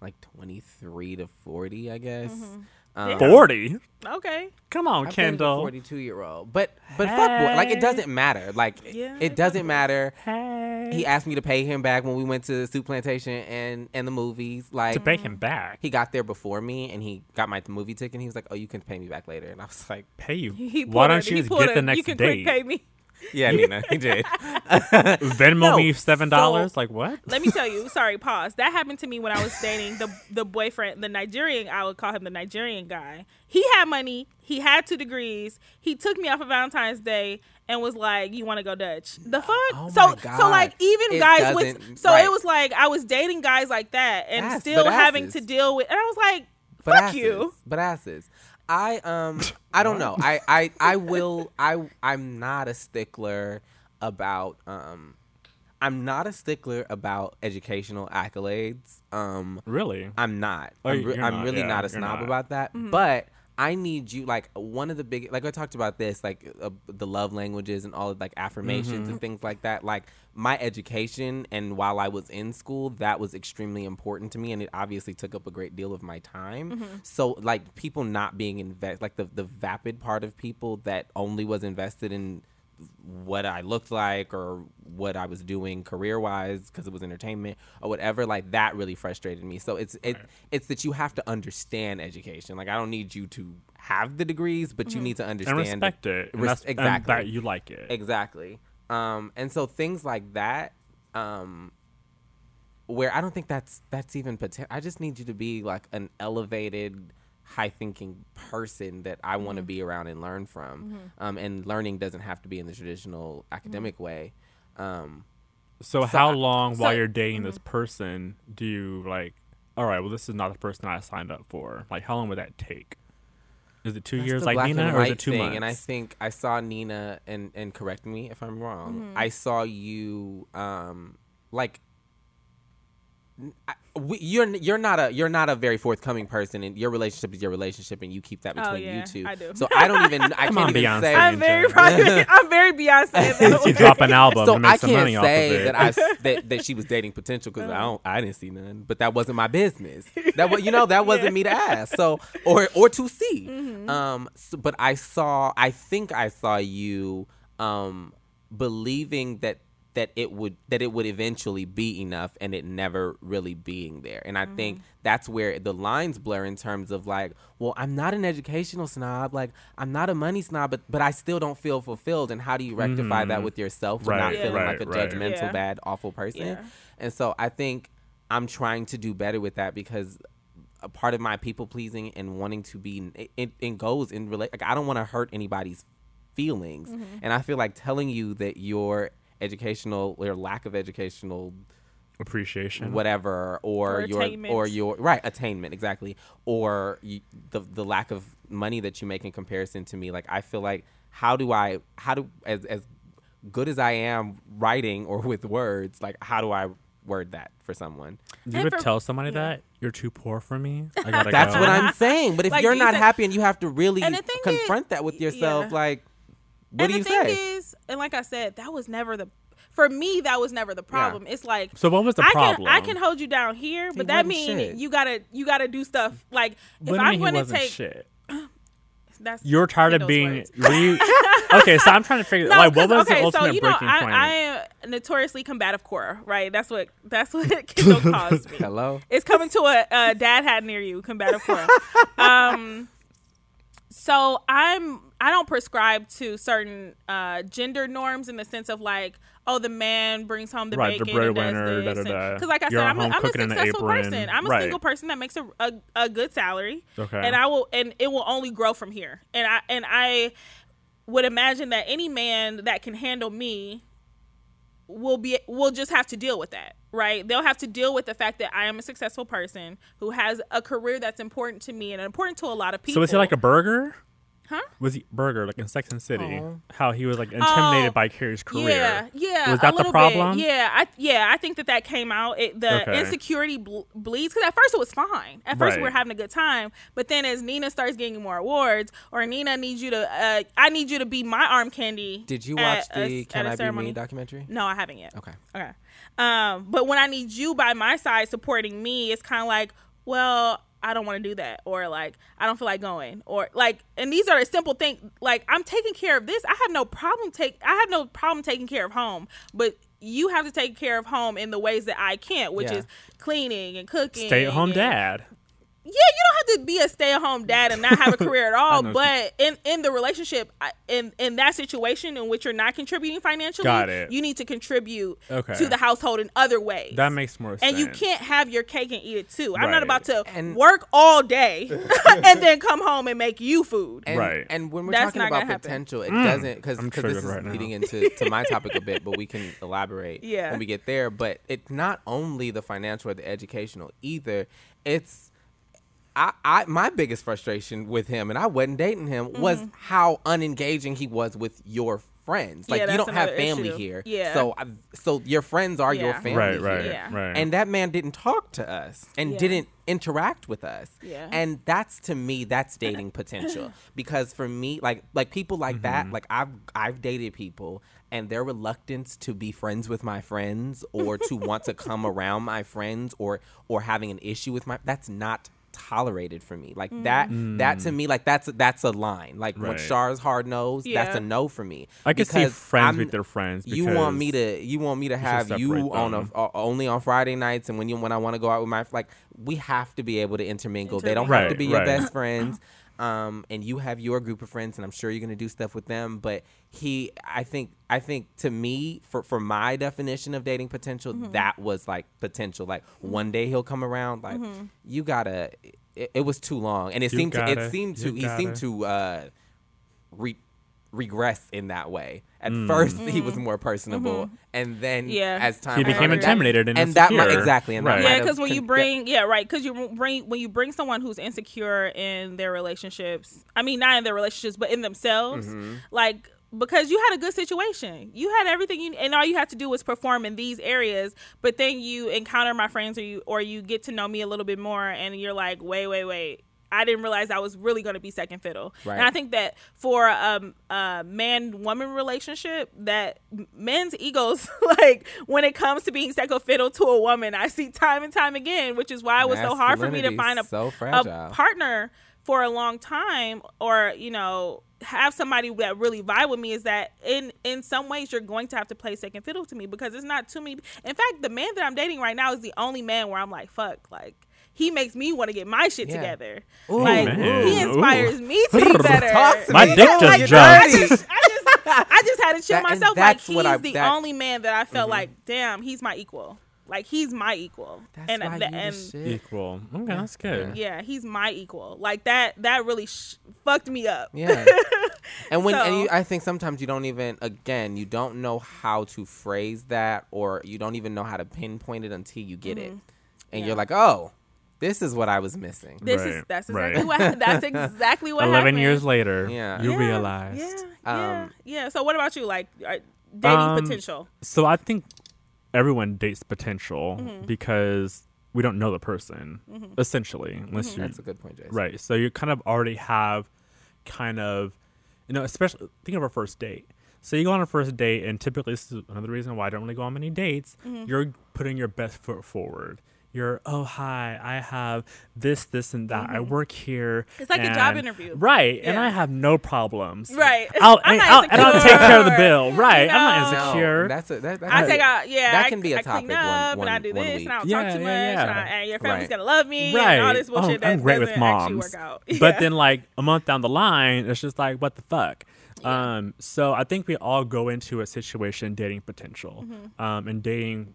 like 23 to 40, I guess. Mm-hmm. Um, 40? okay. Come on, I've Kendall. 42 year old. But but fuck boy, like it doesn't matter. Like Yeah, it doesn't matter. Hey. He asked me to pay him back when we went to the Soup Plantation and and the movies. Like to pay him back. he got there before me and he got my movie ticket. and He was like, "Oh, you can pay me back later." And I was like, Pay you. He Why don't a- you just get a, the next You can date? pay me. "Yeah, Nina, uh, he did." Venmo No. me seven dollars. like what? Let me tell you. Sorry, pause. That happened to me when I was dating the the boyfriend, the Nigerian. I would call him the Nigerian guy. He had money. He had two degrees. He took me out for Valentine's Day and was like, "You want to go Dutch?" The oh fuck. Oh so so like even It guys with so right. it was like I was dating guys like that and Ass, still having to deal with. And I was like, but "Fuck asses, you." But asses. I um I don't know. I I I will I I'm not a stickler about um I'm not a stickler about educational accolades. Um Really? I'm not. Oh, I'm, re- I'm not, really yeah, not a snob not. about that. But I need you like one of the big like I talked about this like uh, the love languages and all of like affirmations Mm-hmm. and things like that. Like my education and while I was in school, that was extremely important to me, and it obviously took up a great deal of my time. Mm-hmm. So like people not being invest like the the vapid part of people that only was invested in what I looked like or what I was doing career wise because it was entertainment or whatever like that really frustrated me. So it's it it's that you have to understand education. Like I don't need you to have the degrees, but you need to And understand respect it. And Res- that's, and exactly. that you like it. Exactly. Um, and so things like that, um, where I don't think that's that's even potential. I just need you to be like an elevated, high thinking person that I want to be around and learn from. Um, and learning doesn't have to be in the traditional academic way. Um, So, So how I- long so- while you're dating this person do you like? All right, well, this is not the person I signed up for. Like, how long would that take? Is it two That's years like black Nina, and or is white it two thing, months? And I think I saw Nina, and and correct me if I'm wrong. Mm-hmm. I saw you, um, like. N- I- we- You're you're not a you're not a very forthcoming person, and your relationship is your relationship, and you keep that Oh, between yeah, you two. I do. So I don't even I Come can't on, even Beyonce. say I'm very private. I'm very Beyonce. in that you way. drop an album so and make I some can't money off of say that I that, that she was dating potential because I don't I didn't see none, but that wasn't my business. That was you know that wasn't me to ask. So or or to see. Um, so, but I saw I think I saw you um believing that that it would that it would eventually be enough and it never really being there and i think that's where the lines blur in terms of like well i'm not an educational snob like i'm not a money snob but but i still don't feel fulfilled and how do you rectify that with yourself and not Right, feeling like a right, right. judgmental Yeah. bad awful person Yeah. and so i think i'm trying to do better with that because a part of my people pleasing and wanting to be it, it, it goes in relate like i don't want to hurt anybody's feelings Mm-hmm. and i feel like telling you that your educational or lack of educational Appreciation. whatever or, Or your or your right attainment exactly or you, the the lack of money that you make in comparison to me like i feel like how do i how do as as good as i am writing or with words like how do i word that for someone You And would for- tell somebody yeah. that you're too poor for me. I gotta That's go. what I'm saying. But if Like, you're you not said- happy and you have to really And the thing confront is- that with yourself, yeah. like, what and do you the thing say? is, and like I said, that was never the. For me, that was never the problem. It's like So what was the I problem? can I can hold you down here, He but that means you gotta you gotta do stuff like What do if you I'm mean going to wasn't take shit? that's You're tired of being. words. You, okay, so I'm trying to figure. no, like, what 'cause- was okay, the ultimate so you know breaking I, point? I am notoriously combative Cora, right? That's what that's what Kendall calls me. Hello? It's coming to a, a dad hat near you, combative Cora. um, so I'm I don't prescribe to certain uh, gender norms in the sense of like, oh, the man brings home the Right, the bacon does breadwinner, this. da-da-da. Because like I You're said, I'm a, I'm a cooking in an successful person. I'm a Right. single person that makes a, a, a good salary, Okay. and I will and it will only grow from here. And I and I would imagine that any man that can handle me will be will just have to deal with that right they'll have to deal with the fact that i am a successful person who has a career that's important to me and important to a lot of people So was he like a Berger? Huh? Was he Berger like in Sex and City? Oh. How he was like intimidated Oh, by Carrie's career. Yeah, yeah. Was a that the little problem? Bit. Yeah, I yeah, I think that that came out. It, the Okay. insecurity ble- bleeds because at first it was fine. At first we were having a good time, but then as Nina starts getting more awards, or Nina needs you to, uh, I need you to be my arm candy. Did you watch a- the at Can a I Be. Me documentary? No, I haven't yet. Okay. Okay. Um, but when I need you by my side supporting me, it's kind of like, well, I don't want to do that, or like I don't feel like going, or like, and these are a simple things. Like I'm taking care of this. I have no problem take. I have no problem taking care of home, but you have to take care of home in the ways that I can't, which Yeah. is cleaning and cooking. Stay at home dad. Yeah, you don't have to be a stay-at-home dad and not have a career at all. but in in the relationship, in in that situation in which you're not contributing financially, Got it. you need to contribute Okay. to the household in other ways. That makes more sense. and you can't have your cake and eat it too. I'm not about to And- work all day and then come home and make you food. And, Right. And when we're That's talking about gonna happen. potential, it mm. doesn't because I'm this is right now. leading into to my topic a bit, but we can elaborate Yeah. when we get there. But it's not only the financial or the educational either. It's I, I my biggest frustration with him, and I wasn't dating him, was how unengaging he was with your friends. Like Mm-hmm. Yeah, you don't have family issue. here, Yeah. So I, so your friends are your family Right, right, here. Yeah. right. And that man didn't talk to us and Yeah. didn't interact with us. Yeah. And that's to me, that's dating potential. because for me, like like people like that, like I've I've dated people and their reluctance to be friends with my friends or to want to come around my friends or or having an issue with my that's not tolerated for me like that that to me like that's that's a line like when Right. Char's hard nosed that's a no for me I can see Because friends I'm- with their friends. you want me to you want me to have separate you on a them. uh, only on Friday nights and when you when I want to go out with my like we have to be able to intermingle. They don't have to be your best friends. Um, and you have your group of friends, and I'm sure you're gonna do stuff with them. But he, I think, I think to me, for for my definition of dating potential, Mm-hmm. that was like potential. Like one day he'll come around. Like Mm-hmm. you gotta. It, it was too long, and it You seemed to, gotta, it seemed to he seemed gotta. to uh, re- regress in that way. At Mm. first, he was more personable, and then Mm-hmm. Yeah. as time He became went, that- intimidated and and that might insecure. exactly and Right. might yeah because when you con- bring yeah right because you bring when you bring someone who's insecure in their relationships i mean not in their relationships but in themselves Mm-hmm. like because you had a good situation you had everything you and all you had to do was perform in these areas but then you encounter my friends or you or you get to know me a little bit more and you're like wait wait wait I didn't realize I was really going to be second fiddle, Right. and I think that for um, a man woman relationship, that men's egos, like when it comes to being second fiddle to a woman, I see time and time again, which is why it was so hard for me to find a, so a partner for a long time, or you know, have somebody that really vibe with me. Is that in in some ways you're going to have to play second fiddle to me because it's not too many. In fact, the man that I'm dating right now is the only man where I'm like, fuck, like. He makes me want to get my shit Yeah. together. Ooh, like man. he Ooh. inspires me to be better. Talk to My me. dick just get jumped. I just, I just, I just had to chill That- myself. Like he's I- the that- only man that I felt like, damn, he's my equal. Like he's my equal. That's and why the- you the and shit. Equal. Okay, that's good. yeah, he's my equal. Like that. That really sh- fucked me up. Yeah. And when and you, I think sometimes you don't even again you don't know how to phrase that or you don't even know how to pinpoint it until you get it, and Mm-hmm. Yeah. you're like, oh, this is what I was missing. This is Right, that's right. exactly what that's exactly what Eleven happened. years later, Yeah. you Yeah, realized. Yeah, yeah, Um, yeah. So what about you? Like uh, dating Um, potential? So I think everyone dates potential Mm-hmm. because we don't know the person, essentially, unless Mm-hmm. you're That's a good point, Jason. right. So you kind of already have kind of, you know, especially think of a first date. So you go on a first date, and typically this is another reason why I don't really go on many dates. Mm-hmm. You're putting your best foot forward. You're oh hi I have this this and that I work here. Mm-hmm. It's like a job interview. right? And I have no problems. Right. I'll, I'm and not I'll, and I'll take care of the bill. Right? I'm not know. No, insecure. that's a, that, that, I take out, yeah. That I- can be a I topic clean one- up one- and I do this week. and I don't Yeah, talk too much yeah, and, yeah. I, and your family's Right. gonna love me right. and all this bullshit oh, that I'm great with moms. work. But then like a month down the line, it's just like what the fuck. Yeah. Um, so I think we all go into a situation dating potential, Mm-hmm. um, and dating,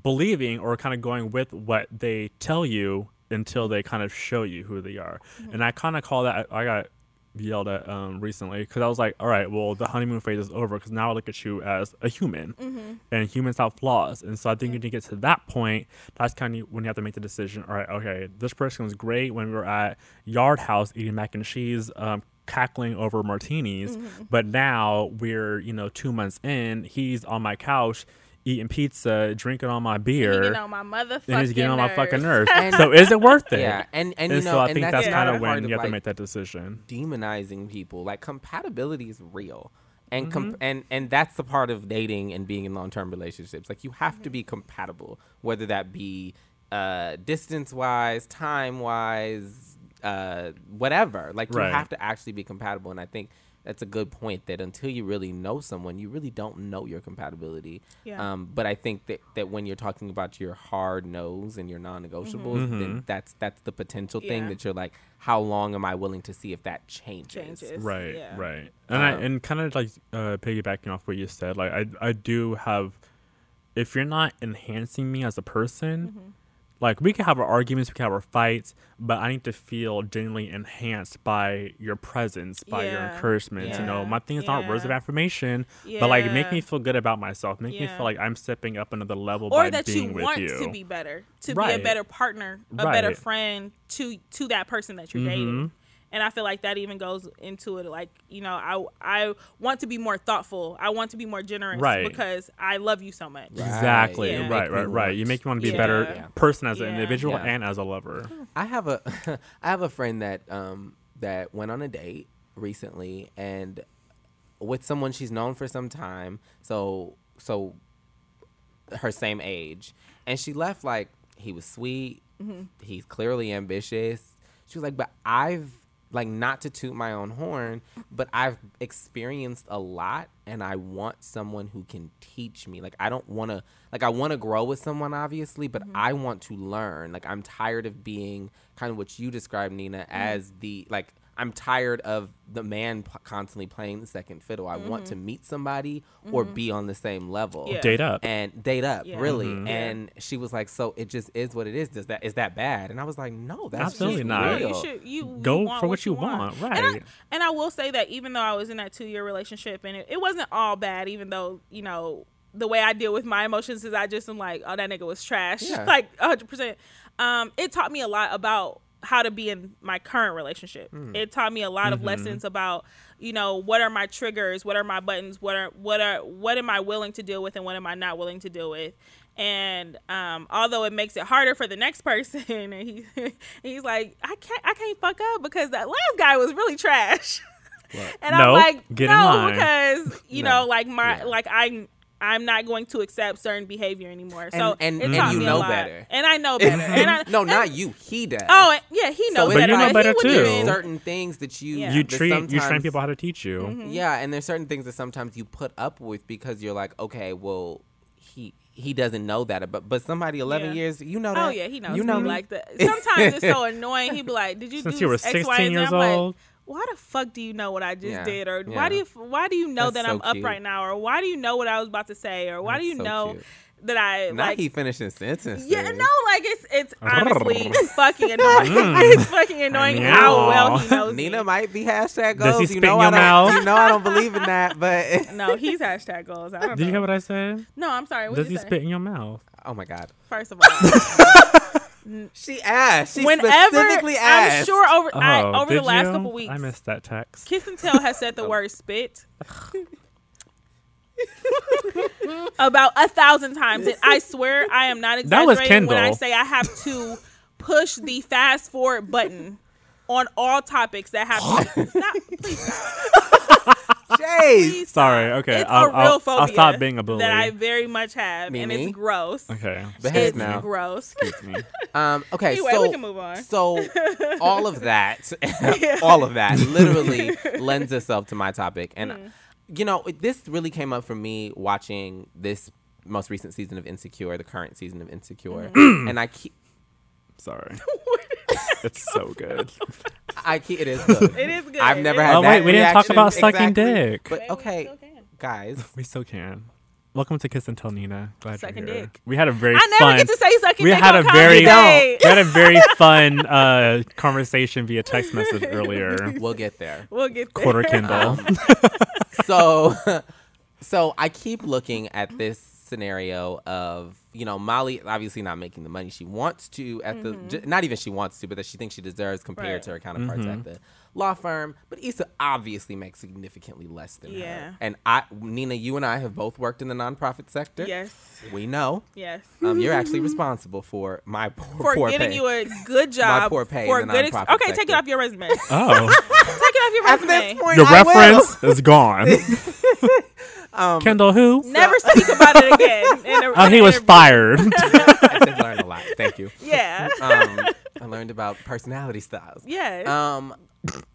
believing or kind of going with what they tell you until they kind of show you who they are. Mm-hmm. And I kind of call that I got yelled at um, recently because I was like, all right, well the honeymoon phase is over because now I look at you as a human, Mm-hmm. and humans have flaws. And so I think when you get to that point, that's kind of when you have to make the decision. All right, okay, this person was great when we were at Yard House eating mac and cheese. Um, cackling over martinis Mm-hmm. but now we're you know two months in he's on my couch eating pizza drinking on my beer Getting on my motherfucking and he's getting on my fucking nerves. And- so is it worth it? Yeah, and and, And, you know, so I and think that's, that's kind kind of of when you have like, to make that decision. demonizing people. Like compatibility is real. And Mm-hmm. com- and and that's the part of dating and being in long term relationships. Like you have to be compatible, whether that be uh, distance wise, time wise, uh, whatever. Like you Right. have to actually be compatible. And I think that's a good point. That until you really know someone, you really don't know your compatibility. Yeah. Um, but I think that, that when you're talking about your hard nose and your non-negotiables, then that's that's the potential thing Mm-hmm. Yeah. that you're like, how long am I willing to see if that changes? Changes. Right, Yeah. right. And I Um, and kind of like uh, piggybacking off what you said, like I I do have, if you're not enhancing me as a person. Mm-hmm. Like we can have our arguments, we can have our fights, but I need to feel genuinely enhanced by your presence, by your Yeah. encouragement. You know, my thing is not words of Yeah. affirmation, but like make me feel good about myself, make me feel like I'm stepping up another level or by that being you with want you. to be better, to be a better partner, a better friend to to that person that you're mm-hmm. dating. And I feel like that even goes into it. Like you know, I I want to be more thoughtful. I want to be more generous Right. because I love you so much. Right. Exactly. Yeah. Right, right, right. You make me want to be a better Yeah. person as an individual Yeah. and as a lover. I have a I have a friend that um that went on a date recently and with someone she's known for some time. So so her same age. And she left like he was sweet. He's clearly ambitious. She was like, but I've like not to toot my own horn, but I've experienced a lot and I want someone who can teach me. Like I don't want to like I want to grow with someone obviously, but mm-hmm. I want to learn. Like I'm tired of being kind of what you described Nina mm-hmm. as the like I'm tired of the man p- constantly playing the second fiddle. I want to meet somebody or be on the same level Yeah. Date up. and date up Yeah. really Mhm. And she was like so it just is what it is does that is that bad and i was like no that's Absolutely just not. real. You should you you Go want for what you want, And I, right. and I will say that even though I was in that two year relationship and it, it wasn't all bad, even though you know the way I deal with my emotions is I just am like, oh that nigga was trash, Yeah. like hundred percent. Um, it taught me a lot about how to be in my current relationship. Hmm. It taught me a lot Mm-hmm. of lessons about you know what are my triggers, what are my buttons, what are what are what am I willing to deal with and what am I not willing to deal with. And um, although it makes it harder for the next person, and he he's like, I can't I can't fuck up because that last guy was really trash. and No, I'm like, no, because you No. know, like my Yeah. like I I'm not going to accept certain behavior anymore. So and- it and you me know a lot. better. and I know better. and I, no and- not you he does Oh, yeah, he knows so But better. you know He better would too. do certain things that you Yeah. You that treat you train people how to teach you. Mm-hmm. yeah and there's certain things that sometimes you put up with because you're like okay well he he doesn't know that but but somebody 11 Yeah. years you know that Oh yeah, he knows. you know me me. like that. Sometimes it's so annoying. He'd be like, "Did you Since do you were X, Y, 16 and years I'm like, old. Why the fuck do you know what I just Yeah, did, or yeah. why do you why do you know That's that I'm so up cute. right now, or why do you know what I was about to say, or why do you so know cute. that I not like he finishing sentences Yeah, no, like it's it's honestly fucking annoying. Mm. it's fucking annoying how well he knows Nina me. might be hashtag Does goals. he you spit know in I your don't, mouth? You know I don't believe in that, but No, he's hashtag goals. I don't Did you hear what I said? no, I'm sorry. What Does did he say? spit in your mouth? oh my god, First of all, she asked. She whenever specifically I'm sure over I, Oh, over the last you? couple weeks, I missed that text. Kiss and Tell has said the oh. word spit about a thousand times, and I swear I am not exaggerating when I say I have to push the fast forward button on all topics that have. Stop, please stop. Sorry, okay, It's I'll- a real I'll- phobia I'll stop being a bully. that I very much have, and Mimi? it's gross. Okay. Behave It's now. gross. Excuse me. Um, okay, Anyway, so we can move on. so all of that, all of that, literally lends itself to my topic, and Mm. you know, this really came up for me watching this most recent season of Insecure, the current season of Insecure, Mm-hmm. and I keep, Sorry. it's so good. I keep, it is good. It is good. I've never had. Oh, that wait, we didn't talk reaction about sucking exactly. dick. But Maybe we okay, still guys, We still can. Welcome to Kiss and Tell Nina. Glad Sucking you're here. dick. We had a very I never fun. get to say sucking we dick had on a very Comedy we had a very fun uh, conversation via text message earlier. we'll get there. We'll get there. Quarter Kindle. so so I keep looking at this scenario of you know Molly obviously not making the money she wants to at the not even she wants to but that she thinks she deserves compared Mm-hmm. Right. to her counterparts at the law firm but Issa obviously makes significantly less than Yeah. her and I Nina you and I have both worked in the nonprofit sector Yes. we know Yes. um, you're actually responsible for my poor, For poor getting pay. you a good job. poor pay for in the good ex- nonprofit Okay, take it off your resume. Oh, take it off your at resume. this point the I will. reference is gone. Um, Kendall, who? Never speak about it again. in a- Oh, in he was fired. I did learn a lot thank you Yeah. um, I learned about personality styles. yes. Um,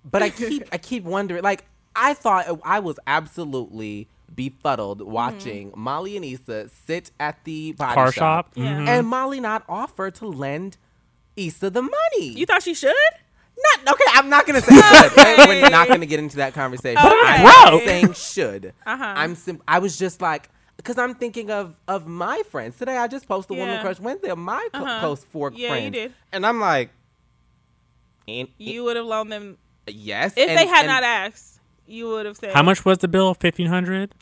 but I keep I keep wondering. Like I thought I was absolutely befuddled Mm-hmm. watching Molly and Issa sit at the body Car shop. Yeah. Mhm. and Molly not offer to lend Issa the money. you thought she should? not okay. I'm not gonna say should. Okay. We're not gonna get into that conversation. Okay. I'm Bro. not saying should. Uh-huh. I'm. Sim- I was just like. Because I'm thinking of of my friends today. I just posted Woman Crush Wednesday of my co- Uh-huh. close four Yeah, you friends, did. and I'm like, and, You would have loaned them yes. if and- they had and- not asked. You would have said How much was the bill? Fifteen hundred.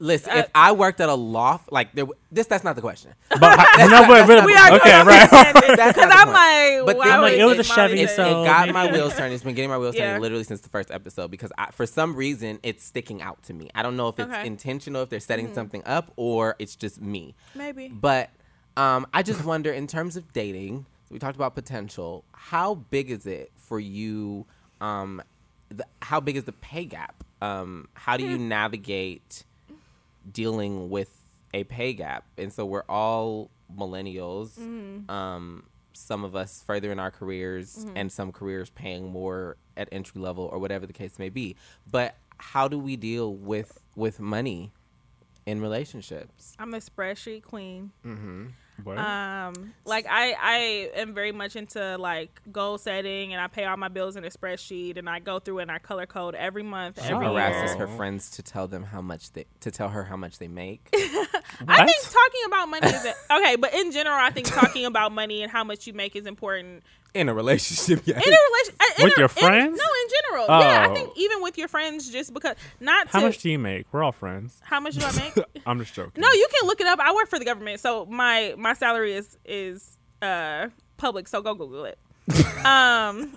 Listen, Uh, if I worked at a loft, like there, this, that's not the question. But no, but, but We are okay, right. Because I'm like, But why then, would like, it was a Molly Chevy, say- so- it got my wheels turning. It's been getting my wheels Yeah. turning literally since the first episode because I, for some reason it's sticking out to me. I don't know if it's Okay. Intentional, if they're setting something up, or it's just me. maybe. But um, I just wonder, in terms of dating, we talked about potential. How big is it for you? Um, the, how big is the pay gap? Um, how do you Hmm. navigate dealing with a pay gap? And so we're all millennials. Mm-hmm. Um, some of us further in our careers, Mm-hmm. and some careers paying more at entry level or whatever the case may be. But how do we deal with with money in relationships? I'm a spreadsheet queen. What? Um, like I, I am very much into like goal setting, and I pay all my bills in a spreadsheet, and I go through and I color code every month, She every harasses year. her friends to tell them how much they to tell her how much they make. I think talking about money is okay, but in general, I think talking about money and how much you make is important in a relationship, yeah. in a relation. uh, With a- your in- friends? no, in general. Yeah, I Oh. think even with your friends, just because not How to much do you make? We're all friends. how much do I make? I'm just joking. No, you can look it up. I work for the government, so my my salary is is uh public. So go Google it. Um,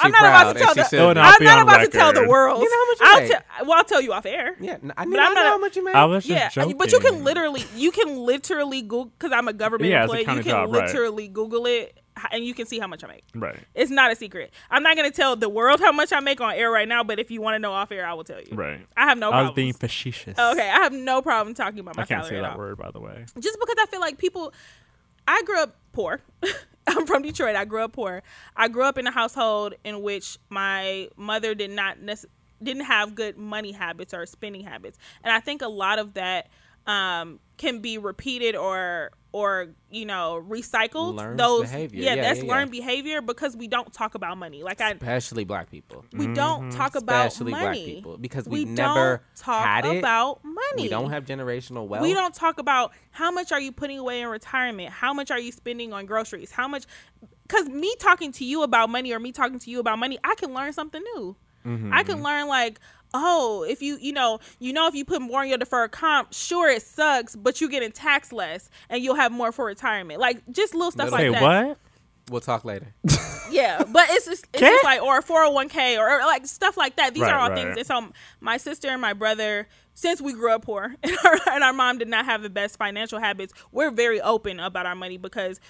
I'm not proud, about to tell the. should Oh, be. no. I'm not on about to tell the world. You know how much you I'll make? tell. Well, I'll tell you off air. Yeah, n- I, But mean, I I'm know not- how much you make. I was just Yeah, joking. but you can literally, you can literally Google because I'm a government Yeah, it's a employee. You can job, right. literally Google it, h- and you can see how much I make. Right. It's not a secret. I'm not gonna tell the world how much I make on air right now, but if you want to know off air, I will tell you. Right. I have no I was being facetious. Okay, I have no problem talking about my I can't salary say at that all. word, by the way. Just because I feel like people, I grew up poor. I'm from Detroit. I grew up poor. I grew up in a household in which my mother did not nec- didn't have good money habits or spending habits, and I think a lot of that um, can be repeated or or you know recycled. Learned Those behavior. yeah, Yeah, that's yeah, yeah. learned behavior because we don't talk about money. Like I, Especially black people. we don't mm-hmm. talk about Especially money. black people because we we've never don't talk had it. about money. We don't have generational wealth. We don't talk about how much are you putting away in retirement? How much are you spending on groceries? How much? Because me talking to you about money or me talking to you about money, I can learn something new. Mm-hmm, I can mm-hmm. learn like, oh, if you you know you know if you put more in your deferred comp, sure it sucks, but you're getting taxed less and you'll have more for retirement. Like just little stuff Little- like Hey, that. what? We'll talk later. Yeah, but it's just it's just like or 401k or, or like stuff like that. These Right, are all right. things. And so my sister and my brother, since we grew up poor and our, and our mom did not have the best financial habits, we're very open about our money because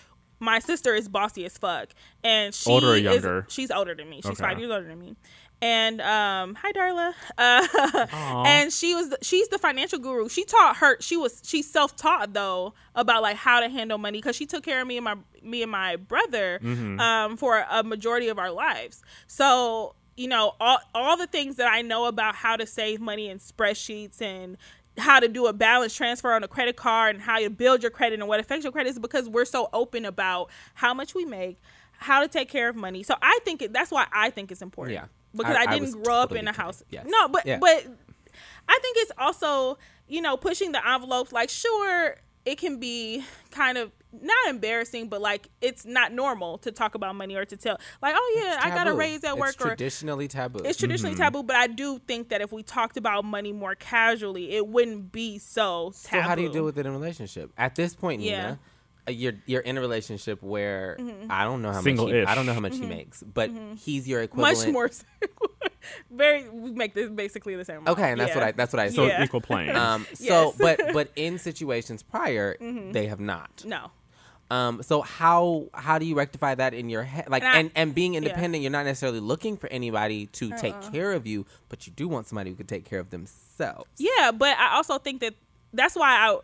my sister is bossy as fuck and she Older or is- she's older than me. She's Okay. five years older than me, and um, hi Darla, uh, and she was she's the financial guru. She taught her. She was she self taught though about like how to handle money because she took care of me and my me and my brother um, for a majority of our lives. So you know all all the things that I know about how to save money in spreadsheets and how to do a balance transfer on a credit card and how you build your credit and what affects your credit is because we're so open about how much we make, how to take care of money. So I think it, that's why I think it's important. Yeah. Because I- I, I didn't was grow up totally in a house. Yes. No, but Yeah. but I think it's also, you know, pushing the envelope. like sure it can be kind of not embarrassing, but like it's not normal to talk about money or to tell like, oh yeah, I got a raise at It's work or traditionally taboo. it's traditionally taboo, but I do think that if we talked about money more casually, it wouldn't be so taboo. So how do you deal with it in a relationship? At this point, Yeah. Mm-hmm. Nina, you're you're in a relationship where I don't know how much he, I don't know how much he makes, but he's your equivalent. much more? very, we make this basically the same. amount. Okay, and that's what I that's what I So assumed. Yeah. equal playing. Um, so, Yes. Mm-hmm. but but in situations prior, they have not. No. Um, so how how do you rectify that in your head? Like, And I- and and being independent, you're not necessarily looking for anybody to take Uh-uh. care of you, but you do want somebody who could take care of themselves. Yeah, but I also think that that's why I,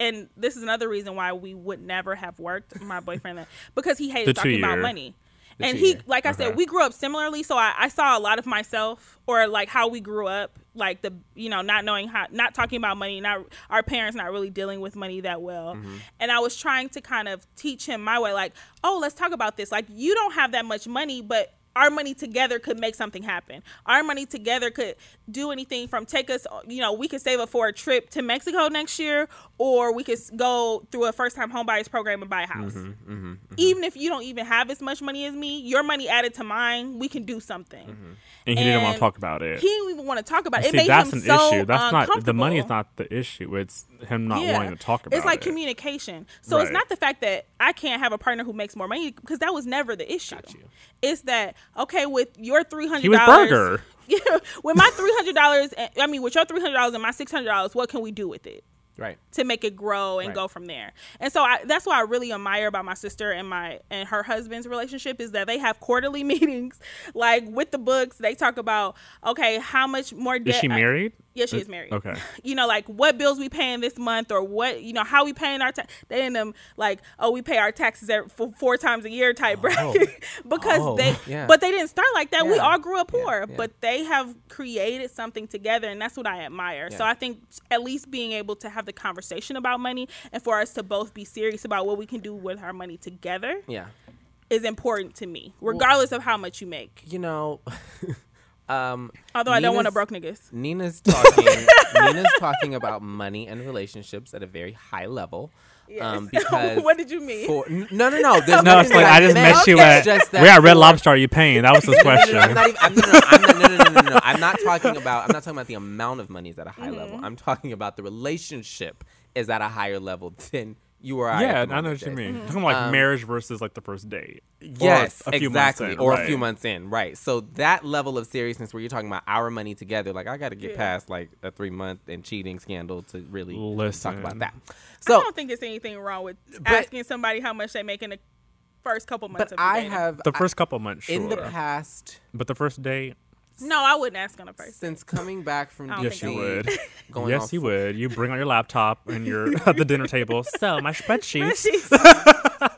and this is another reason why we would never have worked, my boyfriend, because he hated talking about money. The and he, two-year. like I Okay. said, we grew up similarly, so I, I saw a lot of myself, or like how we grew up, like the you know not knowing how, not talking about money, not our parents not really dealing with money that well, Mm-hmm. and I was trying to kind of teach him my way, like, oh, let's talk about this. Like you don't have that much money, but our money together could make something happen. Our money together could do anything from take us, you know, we could save up for a trip to Mexico next year, or we could go through a first time homebuyers program and buy a house. Mm-hmm, mm-hmm, mm-hmm, Even if you don't even have as much money as me, your money added to mine, we can do something. Mm-hmm. and he didn't want to talk about it. He didn't even want to talk about it. See, it made that's him an so issue. That's not the money is not the issue. It's him not wanting to talk about it. It's like it. communication. So it's not the fact that I can't have a partner who makes more money because that was never the issue. Got you. It's that okay with your three hundred. He was Berger. With my three hundred dollars. Eh, I mean, with your three hundred dollars and my six hundred dollars, what can we do with it? Right. to make it grow and Right. go from there. And so I, that's what I really admire about my sister and my and her husband's relationship is that they have quarterly meetings, like with the books. They talk about okay, how much more debt. Is she I- uh, married? Yeah, she is married. Okay. You know, like what bills we paying this month, or what you know, how we paying our tax. They in them like, oh, we pay our taxes every, four, four times a year type bracket oh. because Oh, they. yeah. But they didn't start like that. We all grew up poor, yeah. but they have created something together, and that's what I admire. So I think at least being able to have the conversation about money and for us to both be serious about what we can do with our money together Yeah. is important to me, regardless of how much you make. You know, um, Although I don't want to Nina's- broke niggas. Nina's talking. Nina's talking about money and relationships at a very high level. Um, because what did you mean? for, no, no, no. There's No, it's like I just meant. met you It's at. just We're at Red Lobster. Are you paying? That was his No, no, no, question. no, I'm not no, no, I'm not, no, no, no, no, no. I'm not talking about. I'm not talking about the amount of money is at a high Mm-hmm. level. I'm talking about the relationship is at a higher level than you or I. yeah, I know what you Jason. mean. Talking like Um, marriage versus like the first date. Or Yes, a few exactly. in, or a few months in, right? So that level of seriousness, where you're talking about our money together, like I got to get Yeah. past like a three month and cheating scandal to really talk about that. So I don't think it's anything wrong with But- asking somebody how much they make in the first couple months. but of I dating. have The I- first couple months, sure. in the past but the first date, no, I wouldn't ask on a first. since coming back from I don't yes, DC, think you would. going yes, off- you would. You bring out your laptop and you're at the dinner table. So my spreadsheets.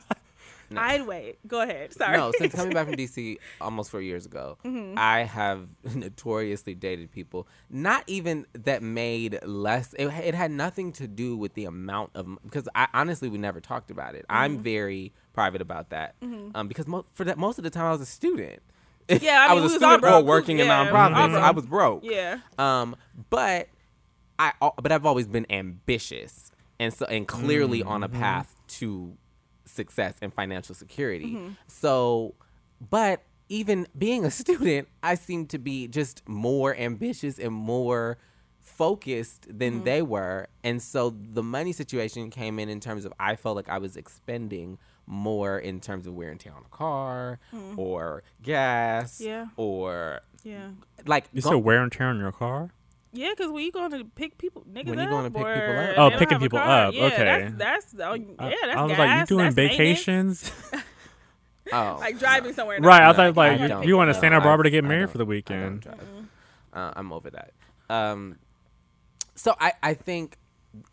I'd wait. Go ahead. Sorry. No, since coming back from DC almost four years ago, Mm-hmm. I have notoriously dated people. Not even that made less. It, it had nothing to do with the amount of because I honestly we never talked about it. I'm Mm-hmm. very private about that um, because mo- for that most of the time I was a student. Yeah, I mean, was we a was student or broke. working in Yeah, nonprofits. all so I was broke. yeah. Um, but I but I've always been ambitious and so and clearly on a Mm-hmm. path to success and financial security. Mm-hmm. So, but even being a student, I seem to be just more ambitious and more focused than Mm-hmm. they were. And so the money situation came in in terms of I felt like I was expending more in terms of wear and tear on a car or gas. Yeah. or Yeah. like You go- said wear and tear on your car? Yeah, because when you going to pick people, niggas When you up, going to pick or people up. Oh, picking people up, Yeah, okay. That's, that's oh, yeah, I- that's I was gas, like, you doing vacations? Oh, like driving somewhere. in Right, I No, thought like I you, don't. you went to Santa Barbara to get married for the weekend. Uh, I'm over that. Um, so I I think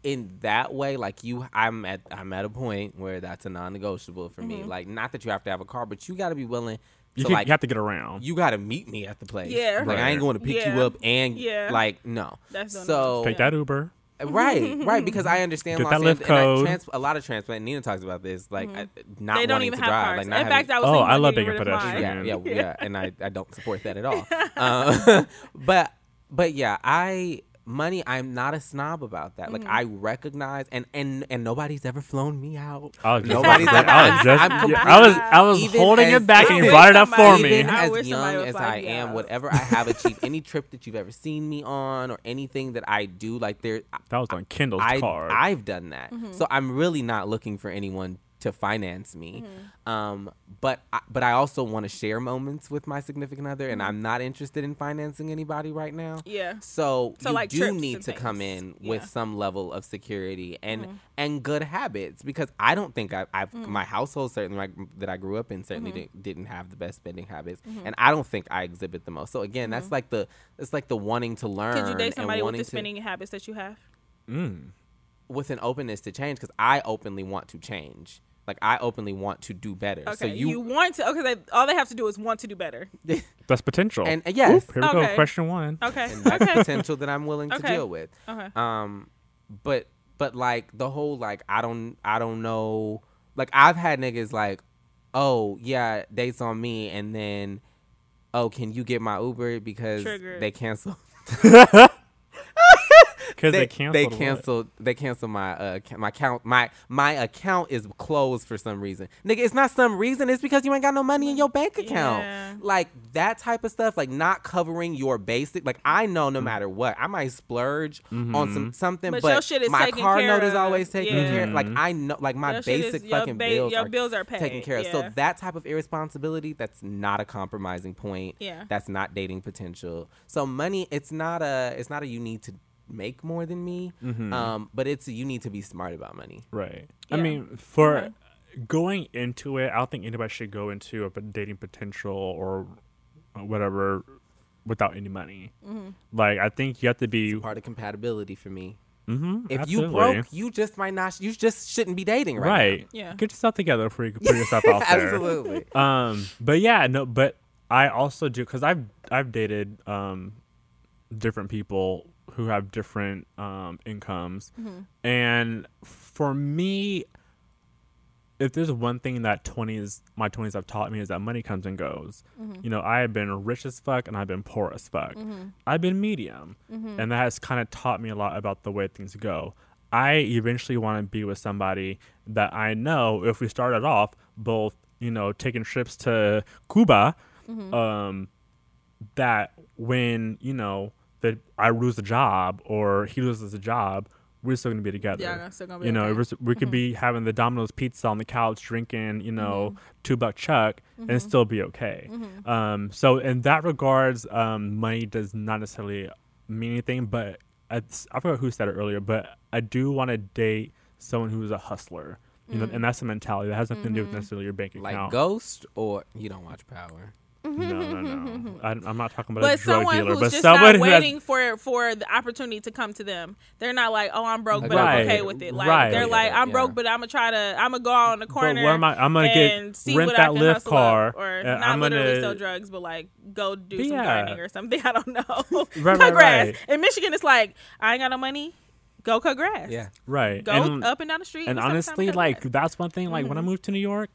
in that way, like you, I'm at I'm at a point where that's a non-negotiable for me. Like, not that you have to have a car, but you got to be willing You, to can- like you have to get around. you got to meet me at the place. Yeah. like I ain't going to pick Yeah. you up and Yeah. like no. That's so Take that Uber. right, right, because I understand Los that Lyft Angeles- and I code. trans- a lot of transplant. Nina talks about this, like I, not Mm-hmm. they don't wanting even to have drive, cars. like In having- fact, I was Oh, I love being a rid of pedestrian. yeah, yeah, yeah, and I, I don't support that at all. Uh, but but yeah, I money. I'm not a snob about that. Like Mm-hmm. I recognize, and and and nobody's ever flown me out. I was Nobody's ever. I was just, I'm I was, I was holding it back and you brought it up for somebody- me. As young as I am, out. whatever I have achieved, any trip that you've ever seen me on, or anything that I do, like there, That was on Kindle's I card. I've done that. Mm-hmm. So I'm really not looking for anyone to finance me. Mm-hmm. Um, but I, but I also want to share moments with my significant other, Mm-hmm. and I'm not interested in financing anybody right now. Yeah. So, So, you like, do need to come in with Yeah. Mm-hmm. some level of security and and good habits because I don't think I, I've Mm. my household certainly like, that I grew up in certainly Mm-hmm. didn't, didn't have the best spending habits, and I don't think I exhibit the most. So again, that's like the it's like the wanting to learn. Mm-hmm. Could you date somebody with the to- spending habits that you have? Mm. With an openness to change because I openly want to change. Like I openly want to do better. Okay, so you, you, want to. Okay, they, all they have to do is want to do better. That's potential. and uh, yes, Oop, here we go. Question one. Okay. and that's okay. potential that I'm willing to deal with. Okay. Um, but but like the whole like I don't I don't know. Like I've had niggas like, oh yeah, dates on me, and then, oh can you get my Uber because Triggered. they cancel. Because they, they, canceled. they what? they canceled my uh my account my my account is closed for some reason nigga it's not some reason it's because you ain't got no money in your bank account Yeah. like that type of stuff like not covering your basic like i know Mm-hmm. no matter what i might splurge on some something But but, your shit is my taken car care note is always taken Yeah. care of. like i know like my Your shit is- basic fucking ba- bills your are bills are taken paid, care of so that type of irresponsibility that's not a compromising point Yeah. that's not dating potential. So money, it's not a, it's not a you need to make more than me, Mm-hmm. um, but it's you need to be smart about money. Right. I mean, for Okay. going into it, I don't think anybody should go into a dating potential or whatever without any money. Mm-hmm. Like, I think you have to be. Part of compatibility for me. Mm-hmm, If you broke, you just might not. You just shouldn't be dating right. right. Yeah. Get yourself together before you can put yourself out there. Absolutely. Um, but yeah, no, but I also do because I've I've dated um different people who have different um incomes, mm-hmm. and for me, if there's one thing that twenties my twenties have taught me is that money comes and goes. Mm-hmm. You know, I have been rich as fuck and I've been poor as fuck. Mm-hmm. I've been medium, and that has kind of taught me a lot about the way things go. I eventually want to be with somebody that I know if we started off both, you know, taking trips to Cuba, um, that when, you know, that I lose a job or he loses a job, we're still gonna be together. Yeah, that's still gonna be you know, okay. we're s- we could be mm-hmm. having the Domino's pizza on the couch, drinking, you know, mm-hmm. two buck chuck, and mm-hmm. still be okay. Um, so in that regards, um, money does not necessarily mean anything. But I, I forgot who said it earlier, but I do want to date someone who's a hustler. You know, mm. and that's a mentality that has nothing to do with necessarily your bank account. like account. Ghost or you don't watch Power. No, no, no. I, I'm not talking about But a drug someone dealer, who's but just someone not who waiting has for for the opportunity to come to them. They're not like, oh, I'm broke, but I'm okay with it. Like right. they're like, I'm Yeah. broke, but I'm gonna try to, I'm gonna go out on the corner. But what am I? I'm gonna and get see rent what that I can Lyft hustle car, up, or and not I'm literally gonna sell drugs, but like go do some Yeah. gardening or something. I don't know. Right, cut right, grass. right. In Michigan, it's like I ain't got no money. Go cut grass. Yeah. right. Go and, up and down the street. and in the summertime, honestly, like grass. that's one thing. Like Mm-hmm. when I moved to New York,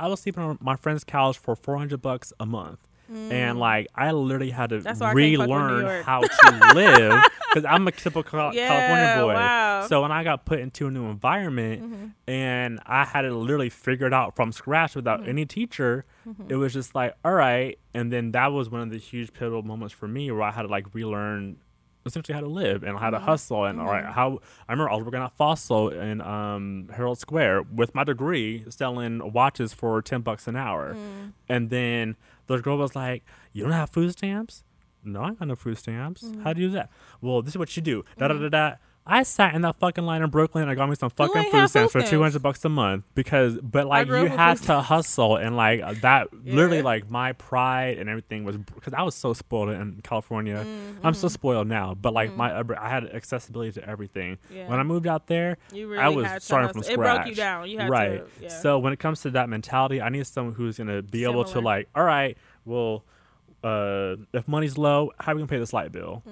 I was sleeping on my friend's couch for 400 bucks a month. And like I literally had to Mm. That's why I can't fuck with New relearn how to live because I'm a typical Yeah, California boy. wow. So when I got put into a new environment Mm-hmm. and I had to literally figure it out from scratch without Mm-hmm. any teacher, it was just like, all right. And then that was one of the huge pivotal moments for me where I had to like relearn essentially how to live and how to mm-hmm. hustle and all right mm-hmm. how I remember I was working at Fossil in um, Herald Square with my degree selling watches for ten bucks an hour, mm. and then the girl was like, "You don't have food stamps." No, I got no food stamps. How mm. do you do that? Well, this is what you do. Da da mm. da da. I sat in that fucking line in Brooklyn and I got me some fucking food stamps for two hundred bucks a month because, but like you had to hustle and like that. Literally, like my pride and everything was because I was so spoiled in California. Mm-hmm. I'm so spoiled now, but like my I had accessibility to everything. Yeah. When I moved out there, really I was starting hustle. from It scratch. broke you down. You had right. to- yeah. So when it comes to that mentality, I need someone who's gonna be able to like, all right, well, uh, if money's low, how are we gonna pay this light bill?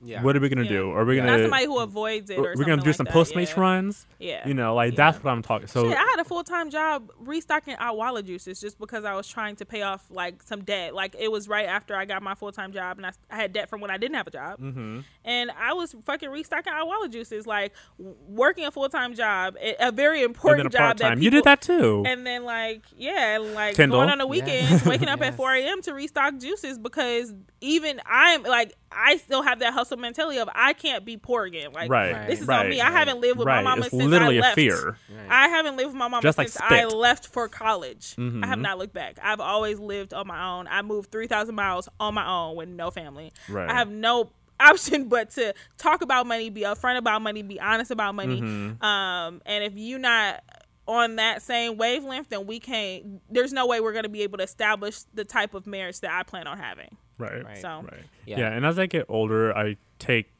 Yeah. What are we gonna Yeah. do? Are we Yeah. gonna Not somebody who avoids it. Or we're gonna do like some that, Postmates yeah. runs? Yeah. You know, like that's what I'm talking. So Shit, I had a full time job restocking Odwalla juices just because I was trying to pay off like some debt. Like it was right after I got my full time job and I, I had debt from when I didn't have a job. Mhm. And I was fucking restocking Odwalla juices, like working a full time job, a a very and then important a job part that time. You did that too. And then like yeah, like Kendall? going on the Yeah. weekends, waking up Yes. at four a.m. to restock juices because even I'm like I still have that hustle mentality of I can't be poor again. Like right. this is right. on me. I haven't lived with right. my mama it's since literally I a left. fear. I haven't lived with my mama Just like since I left for college. I have Mhm. not looked back. I've always lived on my own. I moved 3,000 miles on my own with no family. Right. I have no option but to talk about money, be upfront about money, be honest about money. Mhm. Um, and if you're not on that same wavelength, then we can't. There's no way we're going to be able to establish the type of marriage that I plan on having. Right. Right. So Right. Yeah. Yeah. And as I get older, I take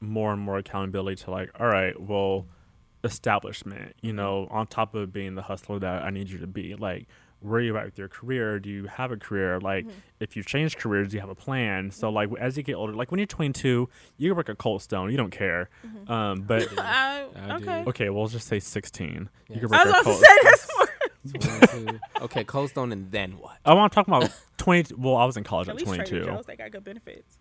more and more accountability to like, all right, well, establishment, you Mm-hmm. know, on top of being the hustler that I need you to be. Like, where are you at with your career? Do you have a career? Like, Mm-hmm. if you change careers, do you have a plan? So, like, as you get older, like when you're 22, you can work at Cold Stone, you don't care. Mm-hmm. Um, but I, I do. okay. okay, well, let's just say 16. Yeah. You can I was at about to say that's more. 22. okay, Cold Stone, and then what? I want to talk about 20. Well, I was in college At at least Trader 22. Joe's, they got good benefits.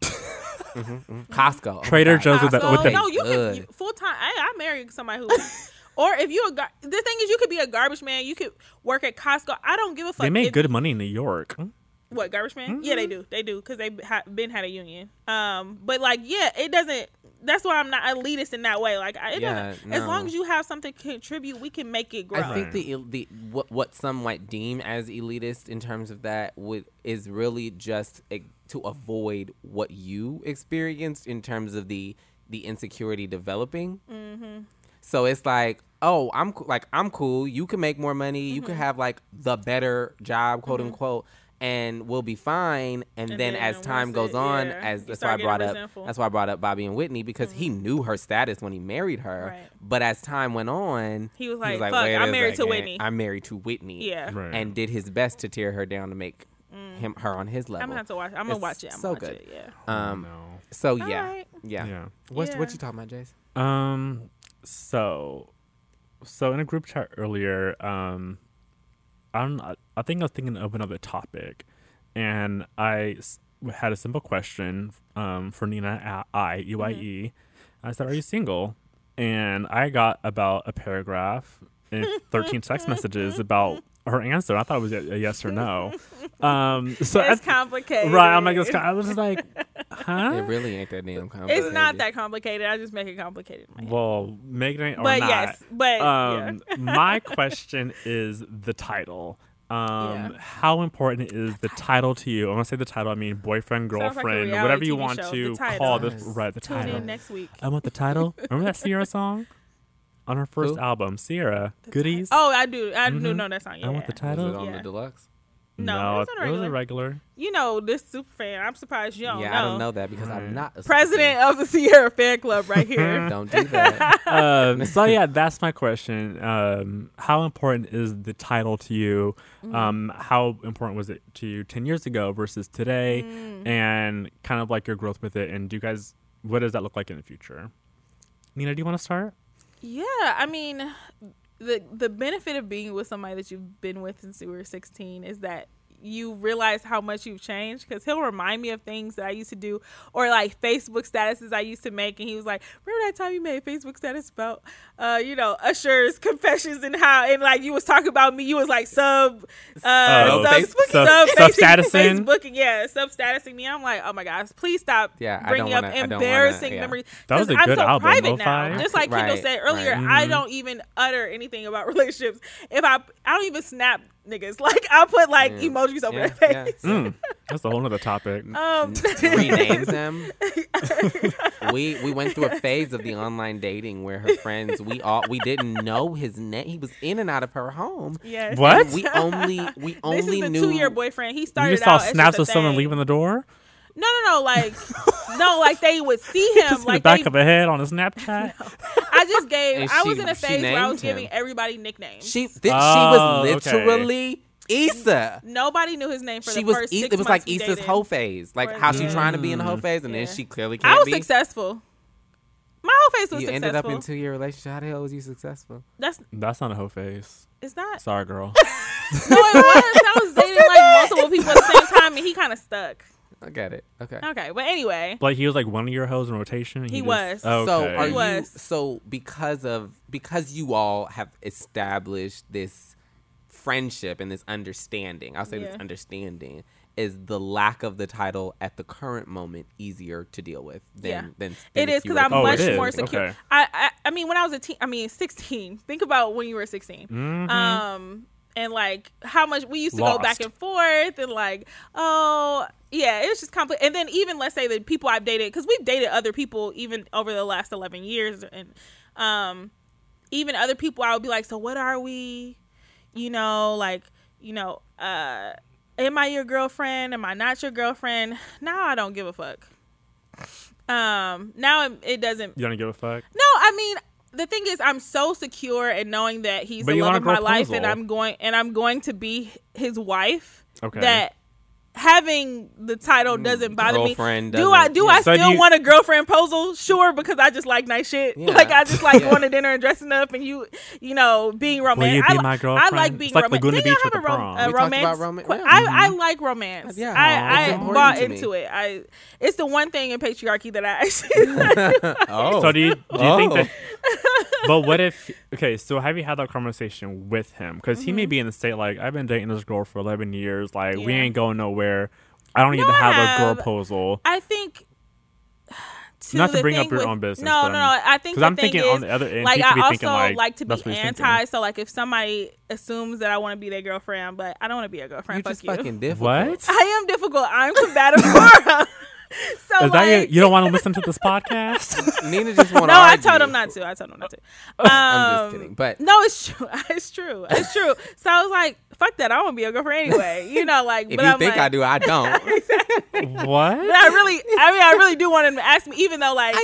Mm-hmm, mm-hmm. Costco. Oh my Trader God. Joe's with the- with the- no, you Good. can full time. I, I married somebody who, or if you a gar- the thing is, you could be a garbage man. You could work at Costco. I don't give a fuck. They make if- good money in New York. What garbage man? Yeah, Mm-hmm. they do. They do because they ha- been had a union. Um, but like, yeah, it doesn't. That's why I'm not elitist in that way. Like, I- it Yeah, doesn't. As long as you have something to contribute, we can make it grow. I think the the what what some might deem as elitist in terms of that would is really just a, to avoid what you experienced in terms of the the insecurity developing. Mm-hmm. So it's like, oh, I'm like I'm cool. You can make more money. You Mm-hmm. can have like the better job, quote unquote. And we'll be fine. And, And then, then as time goes it- on, yeah, as you that's why I brought up resentful. Mm-hmm. that's why I brought up Bobby and Whitney because he knew her status when he married her. Right. But as time went on, He was like, "Fuck, "Wait I'm a married to Whitney." I'm married to Whitney. yeah, Right. And did his best to tear her down to make him her on his level. I'm gonna have to watch. I'm gonna It's watch it. I'm so watch good. it. Yeah. Um. no. So yeah, Alright. yeah. Yeah. What Yeah. what you talking about, Jace? Um. So, so in a group chat earlier, um, I don't. I- I think I was thinking of another topic, and I had a simple question um for Nina A- I E Y E. I said, "Are you single?" And I got about a paragraph and 13 text messages about her answer. I thought it was a, a yes or no. Um. So It's I- complicated. right, I'm like, it's, I was just like, huh? It really ain't that damn complicated. It's not that complicated. I just make it complicated. In my. Well, make it or but not. yes, but um, yeah. my question is the title. Um, Yeah. how important is the title to you? I'm gonna say the title. I mean, boyfriend, Sounds like girlfriend, whatever you TV want show. to The call this. Right, the tune title. in next week. I want the title. Remember that Ciara song on her first Who? album, Ciara Goodies. Oh, I do. I do Mhm. know that song. Yeah. I want the Was title. it on Yeah. the deluxe? No, it was on it was a regular. regular. You know this super fan. I'm surprised you don't yeah, know. I don't know that because Right. I'm not a super President of the Ciara fan club right here. Don't do that. um, so yeah, that's my question. Um, how important is the title to you? Mm-hmm. Um, how important was it to you ten years ago versus today? Mm. And kind of like your growth with it. And do you guys, what does that look like in the future? Nina, do you want to start? Yeah, I mean, the the benefit of being with somebody that you've been with since you were 16 is that you realize how much you've changed because he'll remind me of things that I used to do or like Facebook statuses I used to make. And he was like, Remember that time you made Facebook status about, uh, you know, Usher's confessions and how, and like you was talking about me, you was like sub, uh, Oh, sub, Facebook- sub, sub- sub, sub-statusing? Facebooking, yeah, sub statusing me. I'm like, oh my gosh, please stop Yeah, I bringing don't up wanna- I don't wanna- embarrassing yeah. memories. That was 'Cause a I'm good so album, private now. Lo-Fi. Just like Kendall said earlier, right. I Mhm. don't even utter anything about relationships. If I, I don't even snap niggas. Like I put like Yeah. emojis over Yeah, their yeah. face. Mm, that's a whole nother topic. Um, Renames them. we we went through a phase of the online dating where her friends we all we didn't know his name. He was in and out of her home. yes. What? We only we This only is the knew two-year boyfriend. He You started just saw out snaps of someone leaving the door? No, no, no. Like, no, like they would see him. Just in like the back they, of a head on a Snapchat? I just gave. And I she- was in a phase where I was giving him. everybody nicknames. She th- she Oh, was okay. literally Issa. Nobody knew his name for She the was first E- six it was like months we Issa's dated. hoe phase. Like how she trying to be in the hoe Mm. phase and Yeah. then she clearly can't I was be. successful. My whole face was you successful. ended up in two year relationship. How the hell was you successful? That's That's not a whole face. it's not. Sorry, girl. No, it was. I was dating like multiple people at the same time, and he kind of stuck. I get it. Okay. Okay, but anyway, like he was like one of your hoes in rotation. and He just- was. Okay. So are He you was. so because of because you all have established this friendship and this understanding. I'll say this Yeah. understanding is the lack of the title at the current moment easier to deal with than Yeah. than, than it if is you because were I'm Oh, much is. more secure. Okay. I, I I mean, when I was a teen, I mean, 16. Think about when you were 16. Mhm. Um, and like how much we used to go back and forth, and like, oh yeah, it was just complex. And then even let's say the people I've dated, because we've dated other people even over the last 11 years, and um, even other people, I would be like, so what are we? You know, like, you know, uh, am I your girlfriend? Am I not your girlfriend? Now I don't give a fuck. Um, now it, it doesn't. you don't give a fuck. No, I mean the thing is, I'm so secure in knowing that he's But the love want of my life, and. I'm going and I'm going to be his wife. Okay. That having the title mm, doesn't bother me. girlfriend Do I doesn't- do yeah. I So do still you- want a girlfriend proposal? Sure, because I just like nice shit. Yeah. Like I just like Yeah. going to dinner and dressing up, and you you know being romantic. you be I, my I like girlfriend? being It's like romantic. Laguna Didn't Beach have with a, the rom- prom. a We talked romance? about roman- yeah. I I like romance. Yeah. I, I bought to me. into it. I it's the one thing in patriarchy that I actually. oh. So do you do you think Oh. that? But what if? Okay, so have you had that conversation with him? Because he Mm-hmm. may be in the state like I've been dating this girl for eleven years. Like we ain't going nowhere. I don't No, even I have, a girl proposal. I think. Not to bring up your with- own business, No, no, I'm- no. I think Because the I'm thing thinking is, on the other end, like I also thinking like, like to be that's what he's anti. So like if somebody assumes that I want to be their girlfriend, but I don't want to be a girlfriend. You're fuck just you. fucking difficult. What? I am difficult. I'm combative. Laura. so Is that like, you? You don't want to listen to this podcast? Nina just want no, I told him not to. I told him not to. Um, I'm just kidding, but- no, it's true. It's true. It's true. So I was like, "Fuck that! I want to be a girlfriend anyway." You know, like. If but you I'm think like, I do, I don't. what? But I really, I mean, I really do want him to ask me, even though like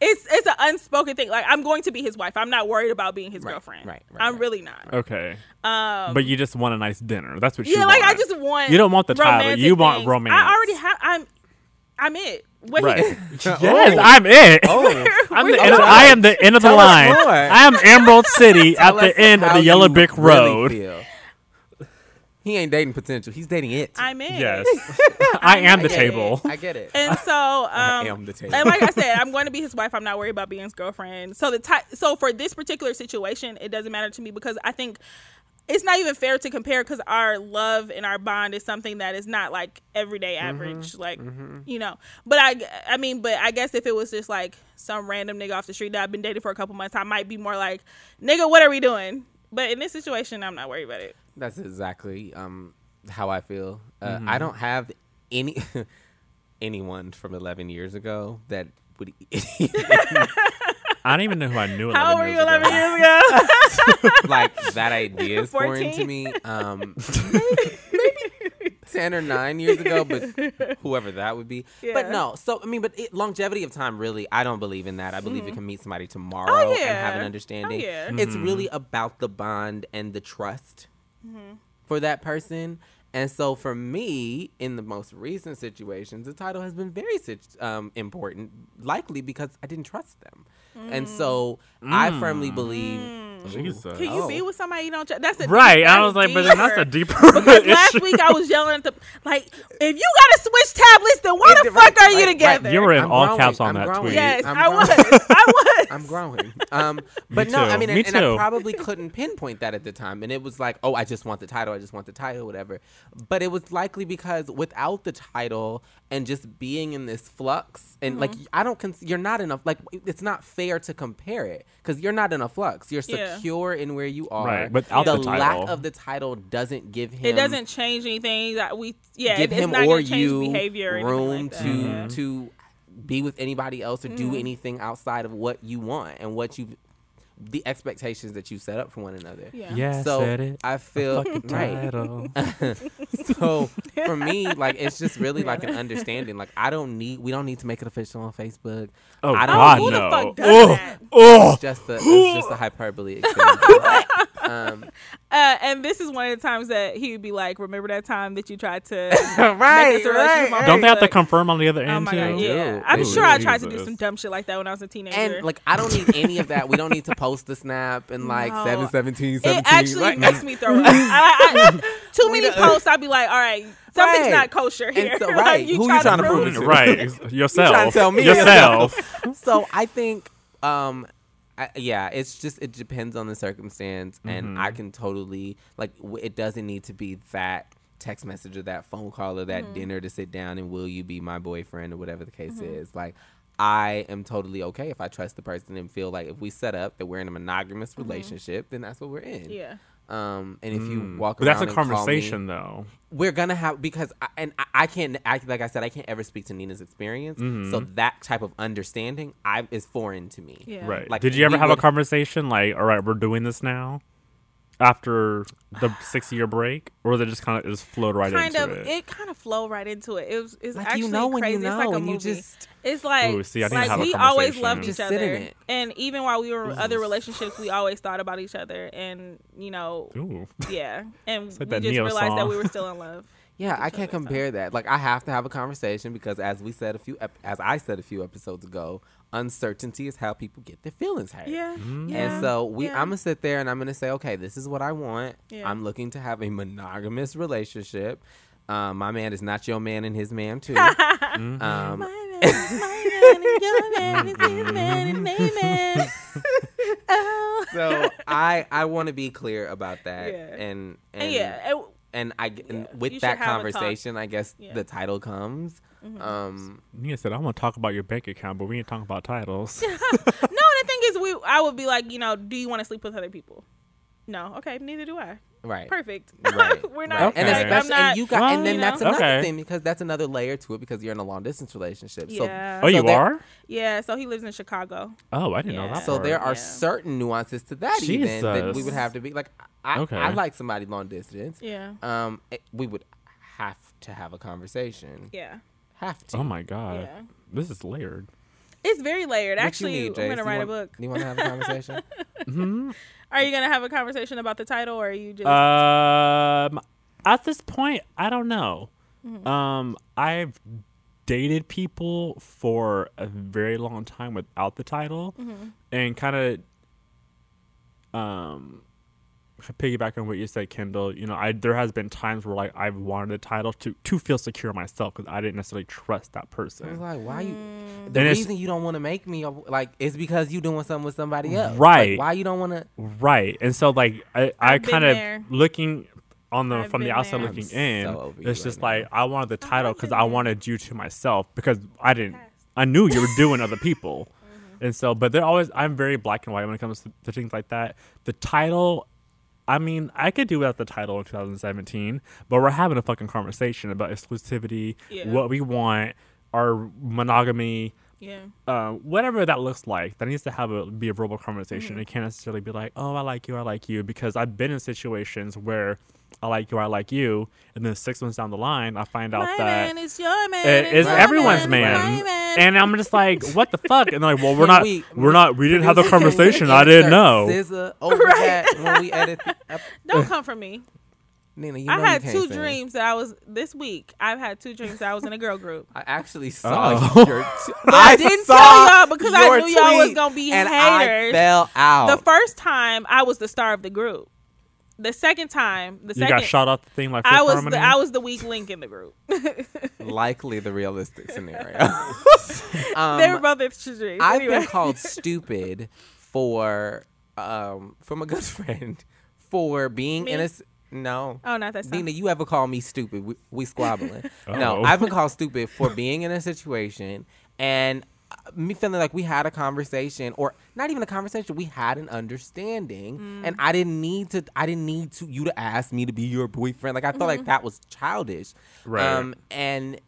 it's it's an unspoken thing. Like I'm going to be his wife. I'm not worried about being his Right, girlfriend. right, right, I'm right. really not. Okay, Um, but you just want a nice dinner. That's what you yeah, want. like I just want. You don't want the title. You want things. romance. I already have. I'm. I'm it. What he- right. Oh. yes, I'm it. Oh. I'm the end of, I am the end of the Tell us line. more. I am Emerald City at Tell us the end of how the Yellow you Brick really Road. feel. He ain't dating potential. He's dating it. I'm it. Yes, I am the I it. table. I get it. And so, um, I am the table. and like I said, I'm going to be his wife. I'm not worried about being his girlfriend. So the ty- so for this particular situation, it doesn't matter to me because I think it's not even fair to compare because our love and our bond is something that is not like everyday Mm-hmm. average, like you know. But I, I mean, but I guess if it was just like some random nigga off the street that I've been dating for a couple months, I might be more like, nigga, what are we doing? But in this situation, I'm not worried about it. That's exactly um, how I feel. Uh, Mm-hmm. I don't have any anyone from 11 years ago that would. I don't even know who I knew. How old 11 were years you 11 ago. years ago? like that idea is foreign to 14? me. Um, maybe 10 or 9 years ago, but whoever that would be. But Yeah. no, so I mean, but it, longevity of time really, I don't believe in that. I believe you can meet somebody tomorrow and have Mm-hmm. Oh, an understanding. Oh, yeah. It's Mm-hmm. really about the bond and the trust Mm-hmm. for that person. And so for me, in the most recent situations, the title has been very sit- um, important, likely because I didn't trust them. And so I firmly believe. Jesus. Mm. Can you Oh. be with somebody you don't trust? That's a Right. I that's was like, but then that's a deeper. deeper Because last week I was yelling at the like, if you gotta switch tablets, then why It- the right, fuck are you right, right. together? You were in I'm all growing, caps on I'm that growing. tweet. yes, I'm I growing. was. I was. I'm growing. Um, but no, too. I mean, Me and, and I probably couldn't pinpoint that at the time. And it was like, oh, I just want the title. I just want the title, whatever. But it was likely because without the title and just being in this flux, and like, Mm-hmm. I don't, cons- you're not enough. Like, it's not fair to compare it because you're not in a flux. You're Yeah. secure in where you are. Right, without the, the title. lack of the title doesn't give him. It doesn't change anything. That we yeah, give it's him not or gonna change you behavior or anything room like that. to Yeah. to be with anybody else or do Mm. anything outside of what you want and what you the expectations that you set up for one another. Yeah. Yeah, So said it. I feel right. so for me, like it's just really like an understanding. Like I don't need we don't need to make it official on Facebook. Oh I don't- God, who the no. fuck does oh, that? oh. It's just the it's just a hyperbole example. um, Uh, and this is one of the times that he would be like, "Remember that time that you tried to right, make us a with my Don't they have to confirm on the other Oh end my too? god, do. yeah. I'm Ooh, sure I tried to do some dumb shit like that when I was a teenager. And like I don't need any of that. We don't need to post the snap and like No. seven seventeen it seventeen. actually like, makes me throw up. I, I, too many posts. I'd be like, "All right, something's Right. not kosher here." so- Like, right. Who you trying to prove it to? Right, ex- yourself. trying to tell me yourself. so I think, um, I, yeah, it's just it depends on the circumstance, and I mm-hmm. can totally like w- it doesn't need to be that text message or that phone call or that mm-hmm. dinner to sit down and will you be my boyfriend or whatever the case mm-hmm. is. Like, I am totally okay if I trust the person and feel like if we set up that we're in a monogamous relationship, then that's what we're in. yeah. Um, and if you walk But that's a and call me- conversation, though. we're gonna have because I, and I, I can't I, like I said I can't ever speak to Nina's experience so that type of understanding I is foreign to me Yeah. Right. Like, Did you ever have would- a conversation like, all right, we're doing this now? After the six year break? Or was it just kind of just flowed right kind into of it? it kind of flowed right into it. It was it's Like, actually you know crazy. you know it's like a and you movie. just- it's like Ooh, see, I didn't like have a we always conversation. loved Just each in other, it. and even while we were in other relationships, we always thought about each other, and you know, Ooh. yeah, and like we just Neo realized that we were still in love. yeah I can't other, so. compare that like I have to have a conversation because as we said a few ep- as I said a few episodes ago uncertainty is how people get their feelings hurt Yeah, Mm-hmm. yeah. And so we, yeah. I'm gonna sit there and I'm gonna say, okay, this is what I want. Yeah. I'm looking to have a monogamous relationship. Um, my man is not your man and his man too. Mm-hmm. um, My man is my man, and your man is his man, and they man. Oh. so I I want to be clear about that. Yeah. And and And yeah, it- and I g- and Yeah, with you that should have a talk. conversation, I guess Yeah. the title comes. Mm-hmm. Um, Nia said, I want to talk about your bank account, but we ain't talking about titles. no, the thing is, we I would be like, you know, do you want to sleep with other people? No, okay, neither do I. right. Perfect. Right. We're not. Right. And Okay. like, especially, I'm not. and you got, Well, and then you that's another Okay. thing because that's another layer to it because you're in a long distance relationship. So, yeah. oh, you there- are? yeah. So he lives in Chicago. Oh, I didn't know that. so part. there are Yeah. certain nuances to that even that we would have to be like. I, Okay. I like somebody long distance. Yeah. Um, it- we would have to have a conversation. Yeah. Have to. Oh my god, Yeah. this is layered. It's very layered. What you Actually, need, I'm gonna You write a book. You want to have a conversation? Are you gonna have a conversation about the title, or are you just? Um, at this point, I don't know. Mm-hmm. Um, I've dated people for a very long time without the title, Mm-hmm. and kind of um piggyback on what you said, Kendall. You know, I there has been times where like I've wanted a title to to feel secure myself because I didn't necessarily trust that It's person. like why you? Mm. The And reason you don't want to make me like is because you doing something with somebody else. Like, Right. why you don't want to? Right, and so like I I kind of looking on the I've from the outside there. looking I'm in. so over you it's just right like I wanted the title because I wanted you to myself because I didn't. I knew you were doing other people, Mm-hmm. and so but they're always I'm very black and white when it comes to, to things like that. The title. I mean, I could do without the title in 2017, but we're having a fucking conversation about exclusivity, Yeah. what we want, our monogamy, yeah. uh, whatever that looks like, that needs to have a be a verbal conversation. Mm-hmm. It can't necessarily be like, oh, I like you, I like you, because I've been in situations where I like you, I like you, and then six months down the line, I find out My that man is your man. it is and my everyone's man, man, and I'm just like, what the fuck? And they're like, well, we're not, we- we, are not, we didn't have the Producer, can we conversation. I didn't know. SZA over Right. when we edit. The Don't come for me. Nina, you know I had you two can't sing. dreams that I was this week. I've had two dreams that I was in a girl group. I actually saw Oh. your. T- But I didn't saw tell y'all because I knew y'all was gonna be and haters. I fell out. The first time I was the star of the group. The second time, the You second got shot off the thing like I was the I was the weak link in the group. likely the realistic scenario. um, they were both extra dreams. I've anyway. been called stupid for um from a good friend for being Me? in a s- no. Oh, not that song. Nina, you ever call me stupid? We, we squabbling. No, I've been called stupid for being in a situation and me feeling like we had a conversation or not even a conversation we had an understanding Mm. and i didn't need to i didn't need to you to ask me to be your boyfriend like i felt Mm-hmm. like that was childish Right. um and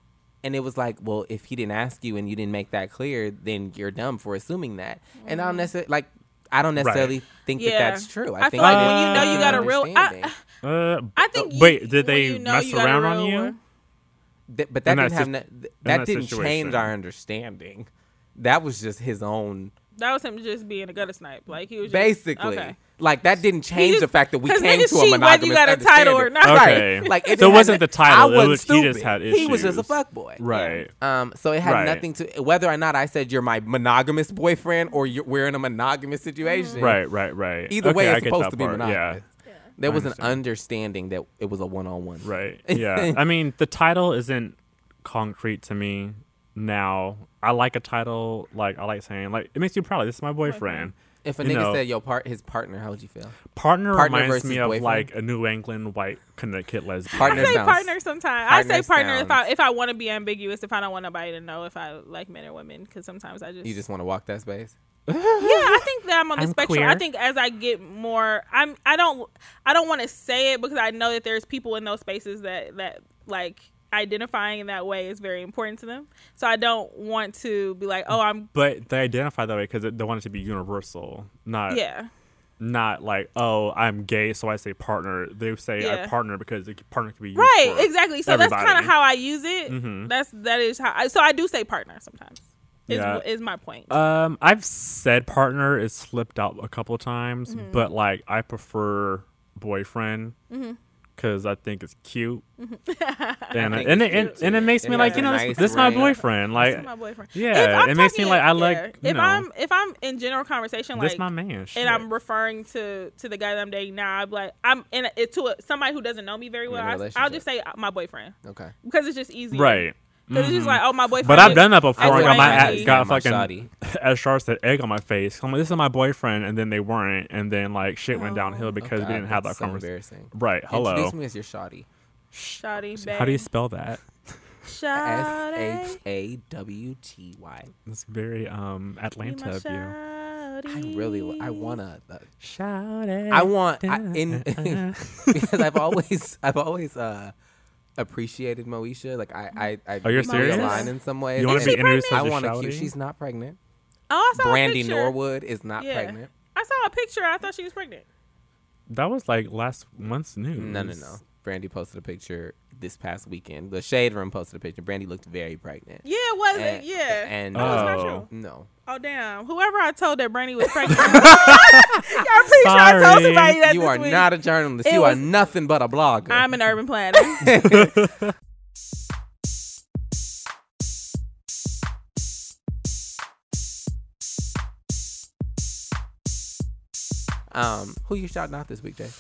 And it was like, well, if he didn't ask you and you didn't make that clear, then you're dumb for assuming that. And I don't necessarily like. I don't necessarily think Yeah. that that's true. I, I, think feel like it when is you know you got a real. I. Uh, I think. uh, you- wait, did they you know mess you around on you? Th- but that that didn't have sit- no, th- that, that didn't change our understanding. That was just his own, That was him just being a gutter snipe. Like he was just, basically. Okay. Like that didn't change just- the fact that we came to a cheat monogamous whether you got a title or not. Okay. Right. Like So it wasn't have the title, I it wasn't was- he just stupid. had He was just a fuck boy. Right. Um, so it had Right. nothing to whether or not I said you're my monogamous boyfriend or you're, we're in a monogamous situation. Right, right, right. Either way, Okay, I it's supposed to be part, monogamous. Yeah, There I was an understanding that it was a one on one. right. Yeah. I mean, the title isn't concrete to me now. I like a title, like I like saying, like it makes you proud. This is my boyfriend. If a You nigga know. said your part, his partner, how would you feel? Partner, Partner reminds versus me of boyfriend? like a New England white Connecticut lesbian. Partner I say sounds- partner sometimes. I say partner if I if I want to be ambiguous. If I don't want nobody to know if I like men or women, because sometimes I just You just want to walk that space. yeah. I think that I'm on the I'm spectrum. queer. I think as I get more, I'm I don't I don't want to say it because I know that there's people in those spaces that that like identifying in that way is very important to them. So I don't want to be like, oh, I'm But they identify that way because they want it to be universal, not yeah. not like oh I'm gay, so I say partner. They say Yeah. I partner because a partner can be used Right, exactly. So that's kind of how I use it. Mhm. That's that is how. I, so I do say partner sometimes. Is, Yeah. is my point. Um, I've said partner is slipped out a couple of times, Mm-hmm. but like I prefer boyfriend because I think it's cute, mm-hmm. and and it's it, and, cute, and it makes It me like you know this, nice this is my boyfriend. Like This is my boyfriend. yeah, If I'm it makes me like I yeah, like you if know I'm if I'm in general conversation like this like my man. Shit. and I'm referring to to the guy that I'm dating now, I'm like I'm in a, to a, somebody who doesn't know me very well. in a I, I'll just say my boyfriend Okay. because it's just easy. right. Because it's just like oh my boyfriend. But I've done that before. I got my X, Y, ass, got My fucking shoddy. as Charlotte said egg on my face. I'm like, this is my boyfriend, and then they weren't, and then like shit went Oh. downhill because Oh, we didn't have that that's so conversation. embarrassing. Right. Hello. Introduce me as your shoddy. Shoddy How do you spell that? S H A W T Y. Shoddy. H A W T Y. It's very um Atlanta of you. I really, I wanna. Uh, Shout it. I want I, in because I've always, I've always uh appreciated Moesha. Like I, I, I you're think we serious? align in some way. You want to she be introduced I want to shouty? She's not pregnant. Oh, I saw a Brandy picture. Norwood is not Yeah. pregnant. I saw a picture. I thought she was pregnant. That was like last month's news. No, no, no. Brandy posted a picture this past weekend. The Shade Room posted a picture. Brandy looked very pregnant. Yeah, it was And- it? Yeah. and- oh, it's not true. No. Oh damn! Whoever I told that Brandy was pregnant, yeah, I'm pretty sure I told somebody that You this are week. not a journalist. It you was- are nothing but a blogger. I'm an urban planner. um, who you shouting out this week, Jay?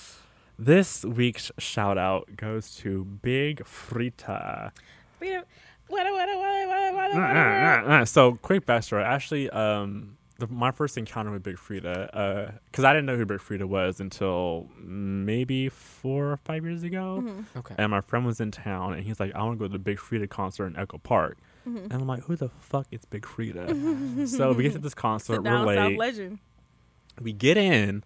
This week's shout out goes to Big Freedia. Uh, uh, uh, uh. So, quick backstory. Actually, um, the, my first encounter with Big Freedia, because I didn't know who Big Freedia was until maybe four or five years ago. Mm-hmm. Okay. And my friend was in town, and he's like, "I want to go to the Big Freedia concert in Echo Park." Mm-hmm. And I'm like, "Who the fuck is Big Freedia?" so we get to this concert, Sit we're down, South late. Legend. We get in,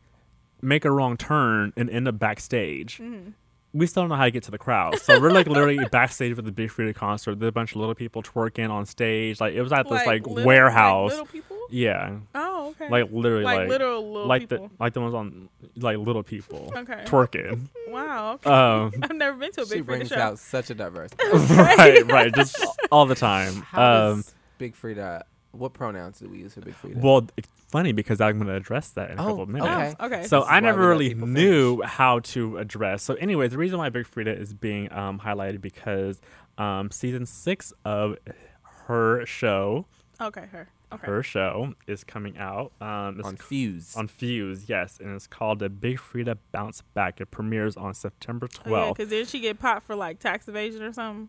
make a wrong turn, and end up backstage. Mm-hmm. We still don't know how to get to the crowd, so we're like literally backstage for the Big Freedia concert. There's a bunch of little people twerking on stage. Like it was at this like, little- warehouse. Like little people. yeah, Oh, okay. like literally like, like little little like people. the like the ones on like little people Okay. twerking. wow. Okay. Um, I've never been to a She Big Freedia brings show. out such a diverse. right, right, just all the time. How Um, does Big Freedia? What pronouns do we use for Big Freedia? well, it's funny because I'm going to address that in a Oh, couple of minutes. okay. Oh, okay. So I never really people knew how to address. So anyway, the reason why Big Freedia is being um, highlighted because um, season six of her show, okay, her. Okay. her show is coming out um, it's on c- Fuse. on Fuse, yes, and it's called the Big Freedia Bounce Back. It premieres on September twelfth. Oh, yeah, 12th. because did she get popped for like tax evasion or something?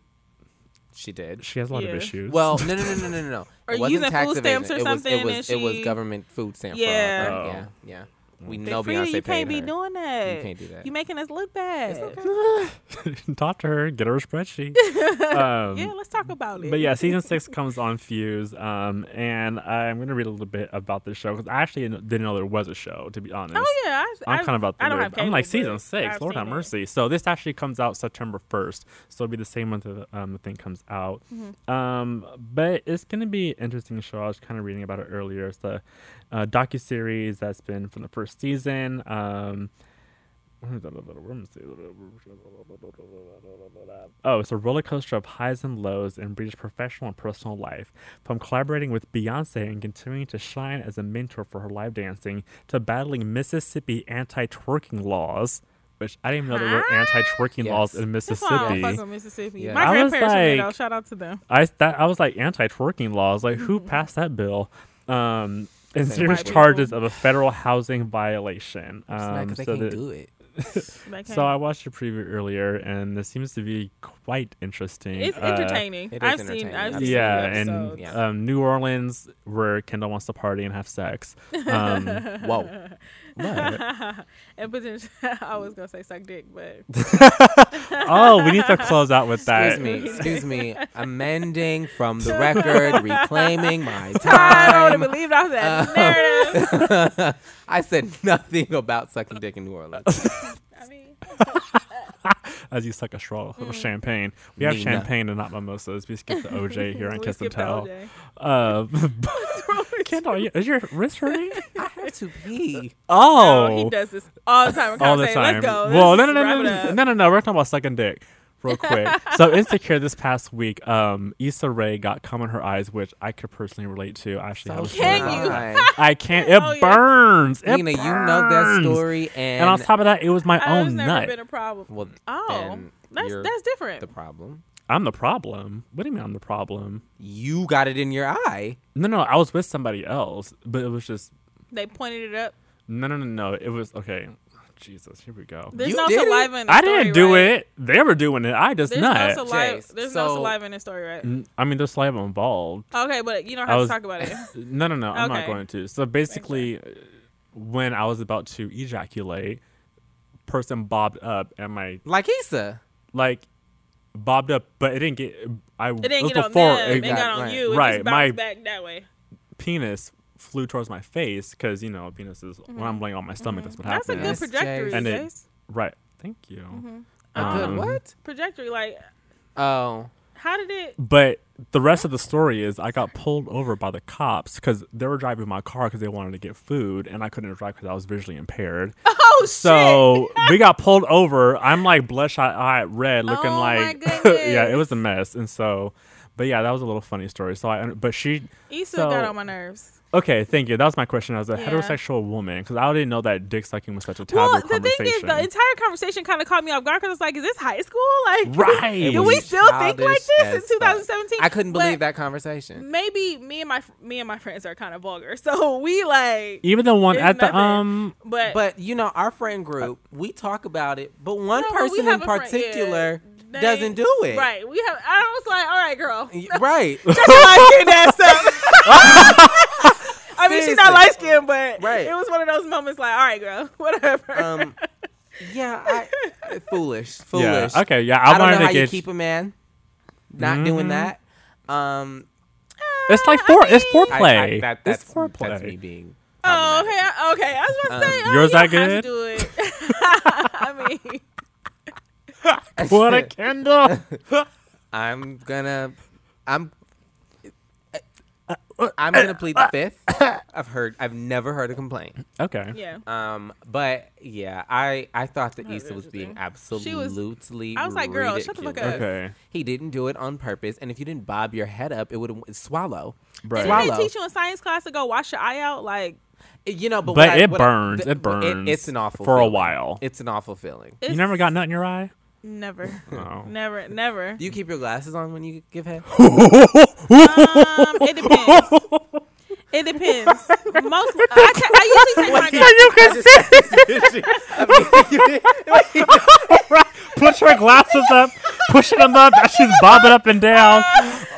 She did. she has a lot Yeah. of issues. Well, no, no, no, no, no, no, no. Or it wasn't using tax food stamps evasion. or it was, something It was, and it was government food stamp Yeah. fraud. Oh. Yeah, yeah. We Big know Frida, Beyonce you can't be her. doing that. You can't do that. You making us look bad. Talk to her, get her a spreadsheet. um, yeah, let's talk about it. But yeah, season six comes on Fuse, um, and I'm gonna read a little bit about this show because I actually didn't didn't know there was a show. To be honest, Oh yeah, I, I'm I've- kind of about. I don't the have I'm like season 6 I've Lord have seen it. mercy. So this actually comes out September 1st, so it'll be the same month that um, the thing comes out. Mm-hmm. Um, but it's gonna be an interesting show. I was kind of reading about it earlier. It's the uh, docu series that's been from the first season. Um, Oh, it's a roller coaster of highs and lows in British professional and personal life. From collaborating with Beyonce and continuing to shine as a mentor for her live dancing to battling Mississippi anti twerking laws, which I didn't even know there were anti twerking Yes. laws in That's why I don't fuck Mississippi. with Mississippi. Yeah. My I was grandparents from there, like- Shout out to them. I that I was like anti twerking laws. Like who passed that bill? Um, and Same serious white charges of a federal housing violation. It's not Um, 'cause they so can't that- do it. So I watched a preview earlier, and this seems to be quite interesting. it's Uh, entertaining. it is I've seen. entertaining. I've I've seen seen yeah, the and. Yeah. um, New Orleans, where Kendall wants to party and have sex. Um, Whoa. what? and potentially, I was gonna say suck dick, but oh, we need to close out with that. Excuse me. Excuse me. Amending from the record, reclaiming my time. I don't want time. to believe off that Uh, narrative. I said nothing about sucking dick in New Orleans. I mean, As you suck a straw Mm. champagne. We have Nina. champagne and not mimosas. We skip the OJ here on Kiss and skipped the Tell. Uh, Kendall, is your wrist hurting? I have to pee. Oh, Oh, he does this all the time. all the time. Let's go. Well, no, Let's no, no, wrap no, it no, no, no, no. We're talking about sucking dick, real quick. so insecure this past week, um, Issa Rae got cum in her eyes, which I could personally relate to. I actually, have a So story Can about you? that. I can't. It Oh, yeah. burns. It Nina, you know that story, and, And on top of that, it was my Oh, it's own never nut. been a problem. well, Oh, that's that's different. the problem. I'm the problem. What do you mean I'm the problem? You got it in your eye. No, no, I was with somebody else, but it was just they pointed it up. no, no, no, no. It was okay. Jesus, here we go. There's You no did it? saliva in the story. I story, didn't do right? it. They were doing it. I just There's nut. no saliva. Chase, There's no saliva in the story, right? N- I mean, there's saliva involved. Okay, but you don't have was- to talk about it. No, no, no. I'm not going to. So basically, when I was about to ejaculate, person bobbed up, and my Like Issa. like bobbed up, but it didn't get. I It didn't was get on them. it It got on right. you. It Right, just my- back that way. penis flew towards my face because you know penis is when I'm laying on my stomach. That's what Mm-hmm. That's a happens. good Yes, trajectory, And it- Right. Thank you. A Um, good what? Trajectory, like, Oh, how did it? But the rest of the story is I got pulled over by the cops because they were driving my car because they wanted to get food and I couldn't drive because I was visually impaired. Oh shit! So we got pulled over. I'm like bloodshot eye red, looking Oh, my like yeah, it was a mess. And so, but yeah, that was a little funny story. So I, but she Issa so- got on my nerves. Okay, thank you. That was my question as a Yeah. heterosexual woman because I didn't know that dick sucking was such a taboo Well, the thing is, the entire conversation kind of caught me off guard because it's like, is this high school? Like, Right. Do we still think like this in 2017? I couldn't But believe that conversation. Maybe me and my me and my friends are kind of vulgar, so we like. Even the one It's at the um But But you know, our friend group, we talk about it, but one No, person have in particular. friend- yeah, particular they- doesn't do it. right, we have. I was like, all right, girl, Y- Right. shut your light skinned ass up. I mean, she's not Seriously. light skinned, but Right. it was one of those moments like, all right, girl, whatever. um, yeah, I, I- foolish, foolish. yeah okay yeah I, I, don't wanted know to how you get keep a man not doing Mhm. that. Um, it's like I for it's mean- I- foreplay. I, that, that's, it's foreplay. that's me being. oh, problematic. okay, I- okay. I was about to say, Um, oh, yours you that don't have to good? do it. I mean, What a Kendall. I'm gonna. I'm. I'm uh, gonna plead the uh, fifth. Uh, I've heard. I've never heard a complaint. okay. yeah. Um, but yeah, I I thought that That was Issa was being interesting. She was- absolutely. I was like, girl, shut the fuck ridiculous. up. Okay. He didn't do it on purpose, and if you didn't bob your head up, it would have swallow. Right. Didn't they teach you in science class to go wash your eye out? Like, You know, but, But what I- it what I- burns. the- It burns it's an awful for a feeling. while. It's an awful feeling. You never got nut in your eye? Never. Oh. Never, never. Do you keep your glasses on when you give head? Um, it depends. It depends. Most, I, ca- I usually take my glasses. you can Put your glasses up, pushing them up as she's bobbing up and down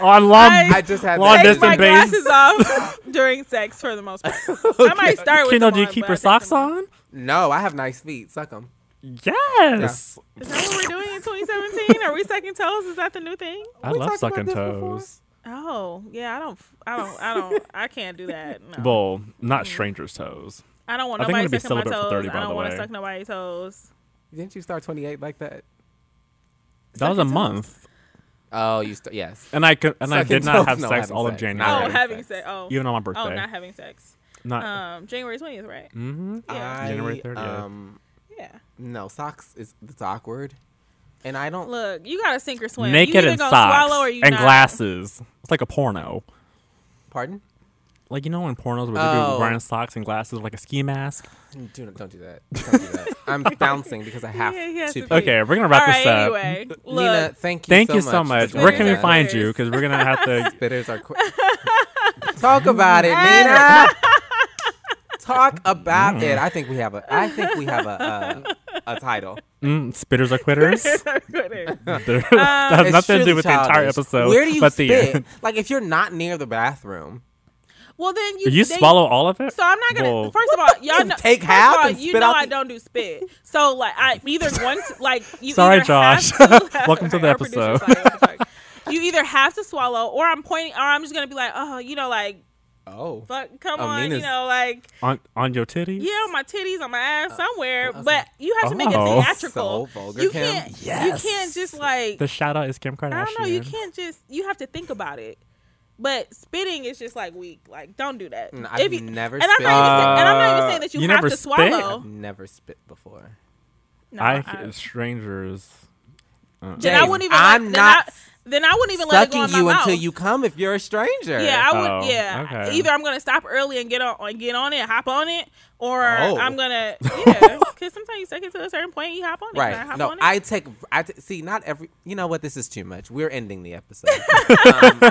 on long. I- I just had Long that. Take my distance base. glasses off during sex for the most part. I might start with Kendall, do you one, keep your socks on? No, I have nice feet. Suck them. Yes. Is that what we're doing in 2017? Are we sucking toes? Is that the new thing? I We love talked sucking this before. toes. Oh, yeah. I don't. I don't. I don't. I can't do that. No. Well, not strangers' toes. I don't want I think nobody gonna be sucking my celibate for toes. 30, by I don't want to suck nobody's toes. Didn't you start 28 like that? That was a toes? month, Oh, you st- yes. and I could, and I did not have no, sex having all of. January, Oh, Not having sex. sex. Oh, even on my birthday. oh, not having sex. Not. Um, January 20th, right? mm-hmm. Yeah. I, January 30th. Um, Yeah. No, socks is it's awkward. And I don't Look, you gotta sink or swim. you Naked either and gonna socks swallow or you and not. glasses. It's like a porno. pardon? Like you know in pornos where Oh. they be wearing socks and glasses like a ski mask. Do not, don't do that. Don't do that. I'm bouncing because I have Yeah, he has to. to pee. Okay, we're gonna wrap All this right. up. Anyway, look. Nina, thank you. Thank so you so much. for Where can doing we find you? Because we're gonna have to. Spitters are quick. Talk about it, Nina. Talk about it. I think we have a. I think we have a a, a title. Mm, spitters are quitters. Quitter. There- that has nothing to do truly with the entire episode. Where do you but spit? end. Like if you're not near the bathroom, well, then you You then- swallow all of it? So I'm not gonna. Whoa. First of all, y'all know, take half all, and you know out I the- don't do spit. So like I either want to like you. Sorry, Josh. have to- Welcome to the Our producer, episode. sorry, what the fuck. you either have to swallow, or I'm pointing, or I'm just gonna be like, oh, you know, like oh, fuck, come Oh, on, you know, like On on your titties? yeah, on my titties, on my ass, Uh, somewhere. awesome. But you have to make it Oh. theatrical. So vulgar, you can't. Yes. You can't just like. The shout out is Kim Kardashian. I don't know. You can't just. You have to think about it. But spitting is just like weak. Like, don't do that. Mm, I've If you- never and I'm spit. not even saying, and I'm not even Uh, saying that you, you have never to spit? swallow. I've never spit before. No, I, I- strangers. Uh, then I wouldn't even. I'm let, not I, then I wouldn't even let it go in my you mouth. until you come if you're a stranger. Yeah, I would. Oh, yeah, okay. either I'm gonna stop early and get on, get on it, hop on it, or Oh. I'm gonna yeah. Because sometimes you suck it to a certain point, you hop on it. Can I Right. hop No, on it? I take. I t- see. Not every. You know what? This is too much. We're ending the episode. um,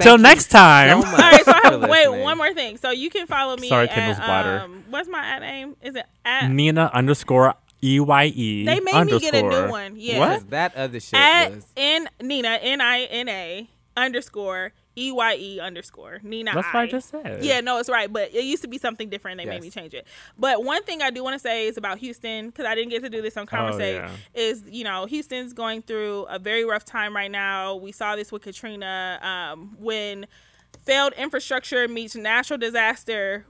Till next time. so All right, so I have, wait listening. one more thing. So you can follow me. Sorry, at, Kendall's bladder. Um, what's my ad name? Is it at? Nina underscore E Y E. They made me get a new one. Yeah. Because That other shit at was. N Nina N I N A underscore E Y E underscore Nina. That's what I I. just said. Yeah, no, it's right, but it used to be something different. They made me change it. But one thing I do want to say is about Houston because I didn't get to do this on Conversate. Oh, yeah. Is you know Houston's going through a very rough time right now. We saw this with Katrina um, when failed infrastructure meets natural disaster.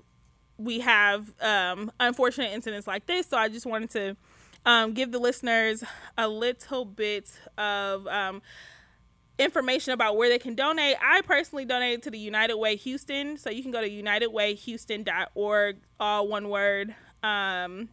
We have um, unfortunate incidents like this. So I just wanted to um, give the listeners a little bit of. Um, information about where they can donate. I personally donated to the United Way Houston, so you can go to unitedwayhouston.org, all one word, um,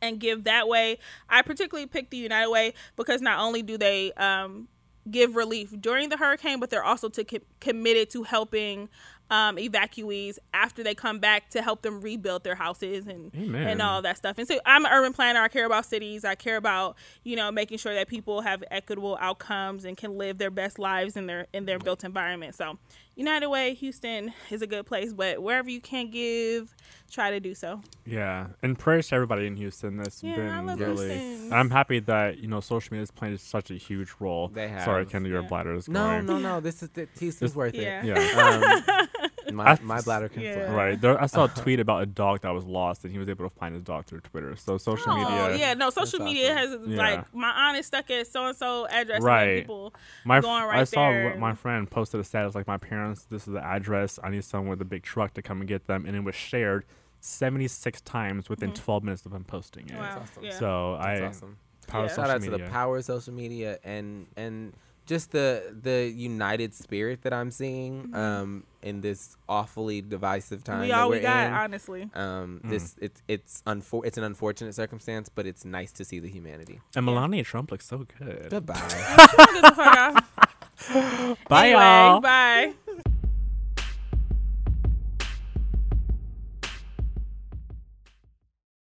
and give that way. I particularly picked the United Way because not only do they um, give relief during the hurricane, but they're also to co- committed to helping um, evacuees after they come back to help them rebuild their houses and Amen. and all that stuff. And so I'm an urban planner. I care about cities. I care about you know making sure that people have equitable outcomes and can live their best lives in their in their built environment. So United Way Houston is a good place, but wherever you can give, try to do so. Yeah, and prayers to everybody in Houston. That's Yeah, been I love really. Houston. I'm happy that you know social media has played such a huge role. They have. Sorry, have. Kendall, your Yeah. bladder is No, going. no, no. This is the, Houston's This- worth Yeah. it. Yeah. Um, my, I- my bladder can Yeah. flow. Right. There, I saw a tweet about a dog that was lost, and he was able to find his dog through Twitter. So social Oh media. yeah, no, social media awesome. has Yeah. like my aunt is stuck at so and so address. and Right. People My f- going right I saw there my friend posted a status like my parents. This is the address. I need someone with a big truck to come and get them, and it was shared 76 times within 12 minutes of him posting it. Mm-hmm. Wow. awesome. Yeah. So That's I awesome. power Yeah. of Shout social out to the power of social media and and just the the united spirit that I'm seeing um in this awfully divisive time Mm-hmm. we all we're got, in. honestly. Um, Mm. this it's it's unfor- it's an unfortunate circumstance, but it's nice to see the humanity. And Melania Trump looks so good. Goodbye. Get the fuck off. Bye, Anyway, y'all. Bye.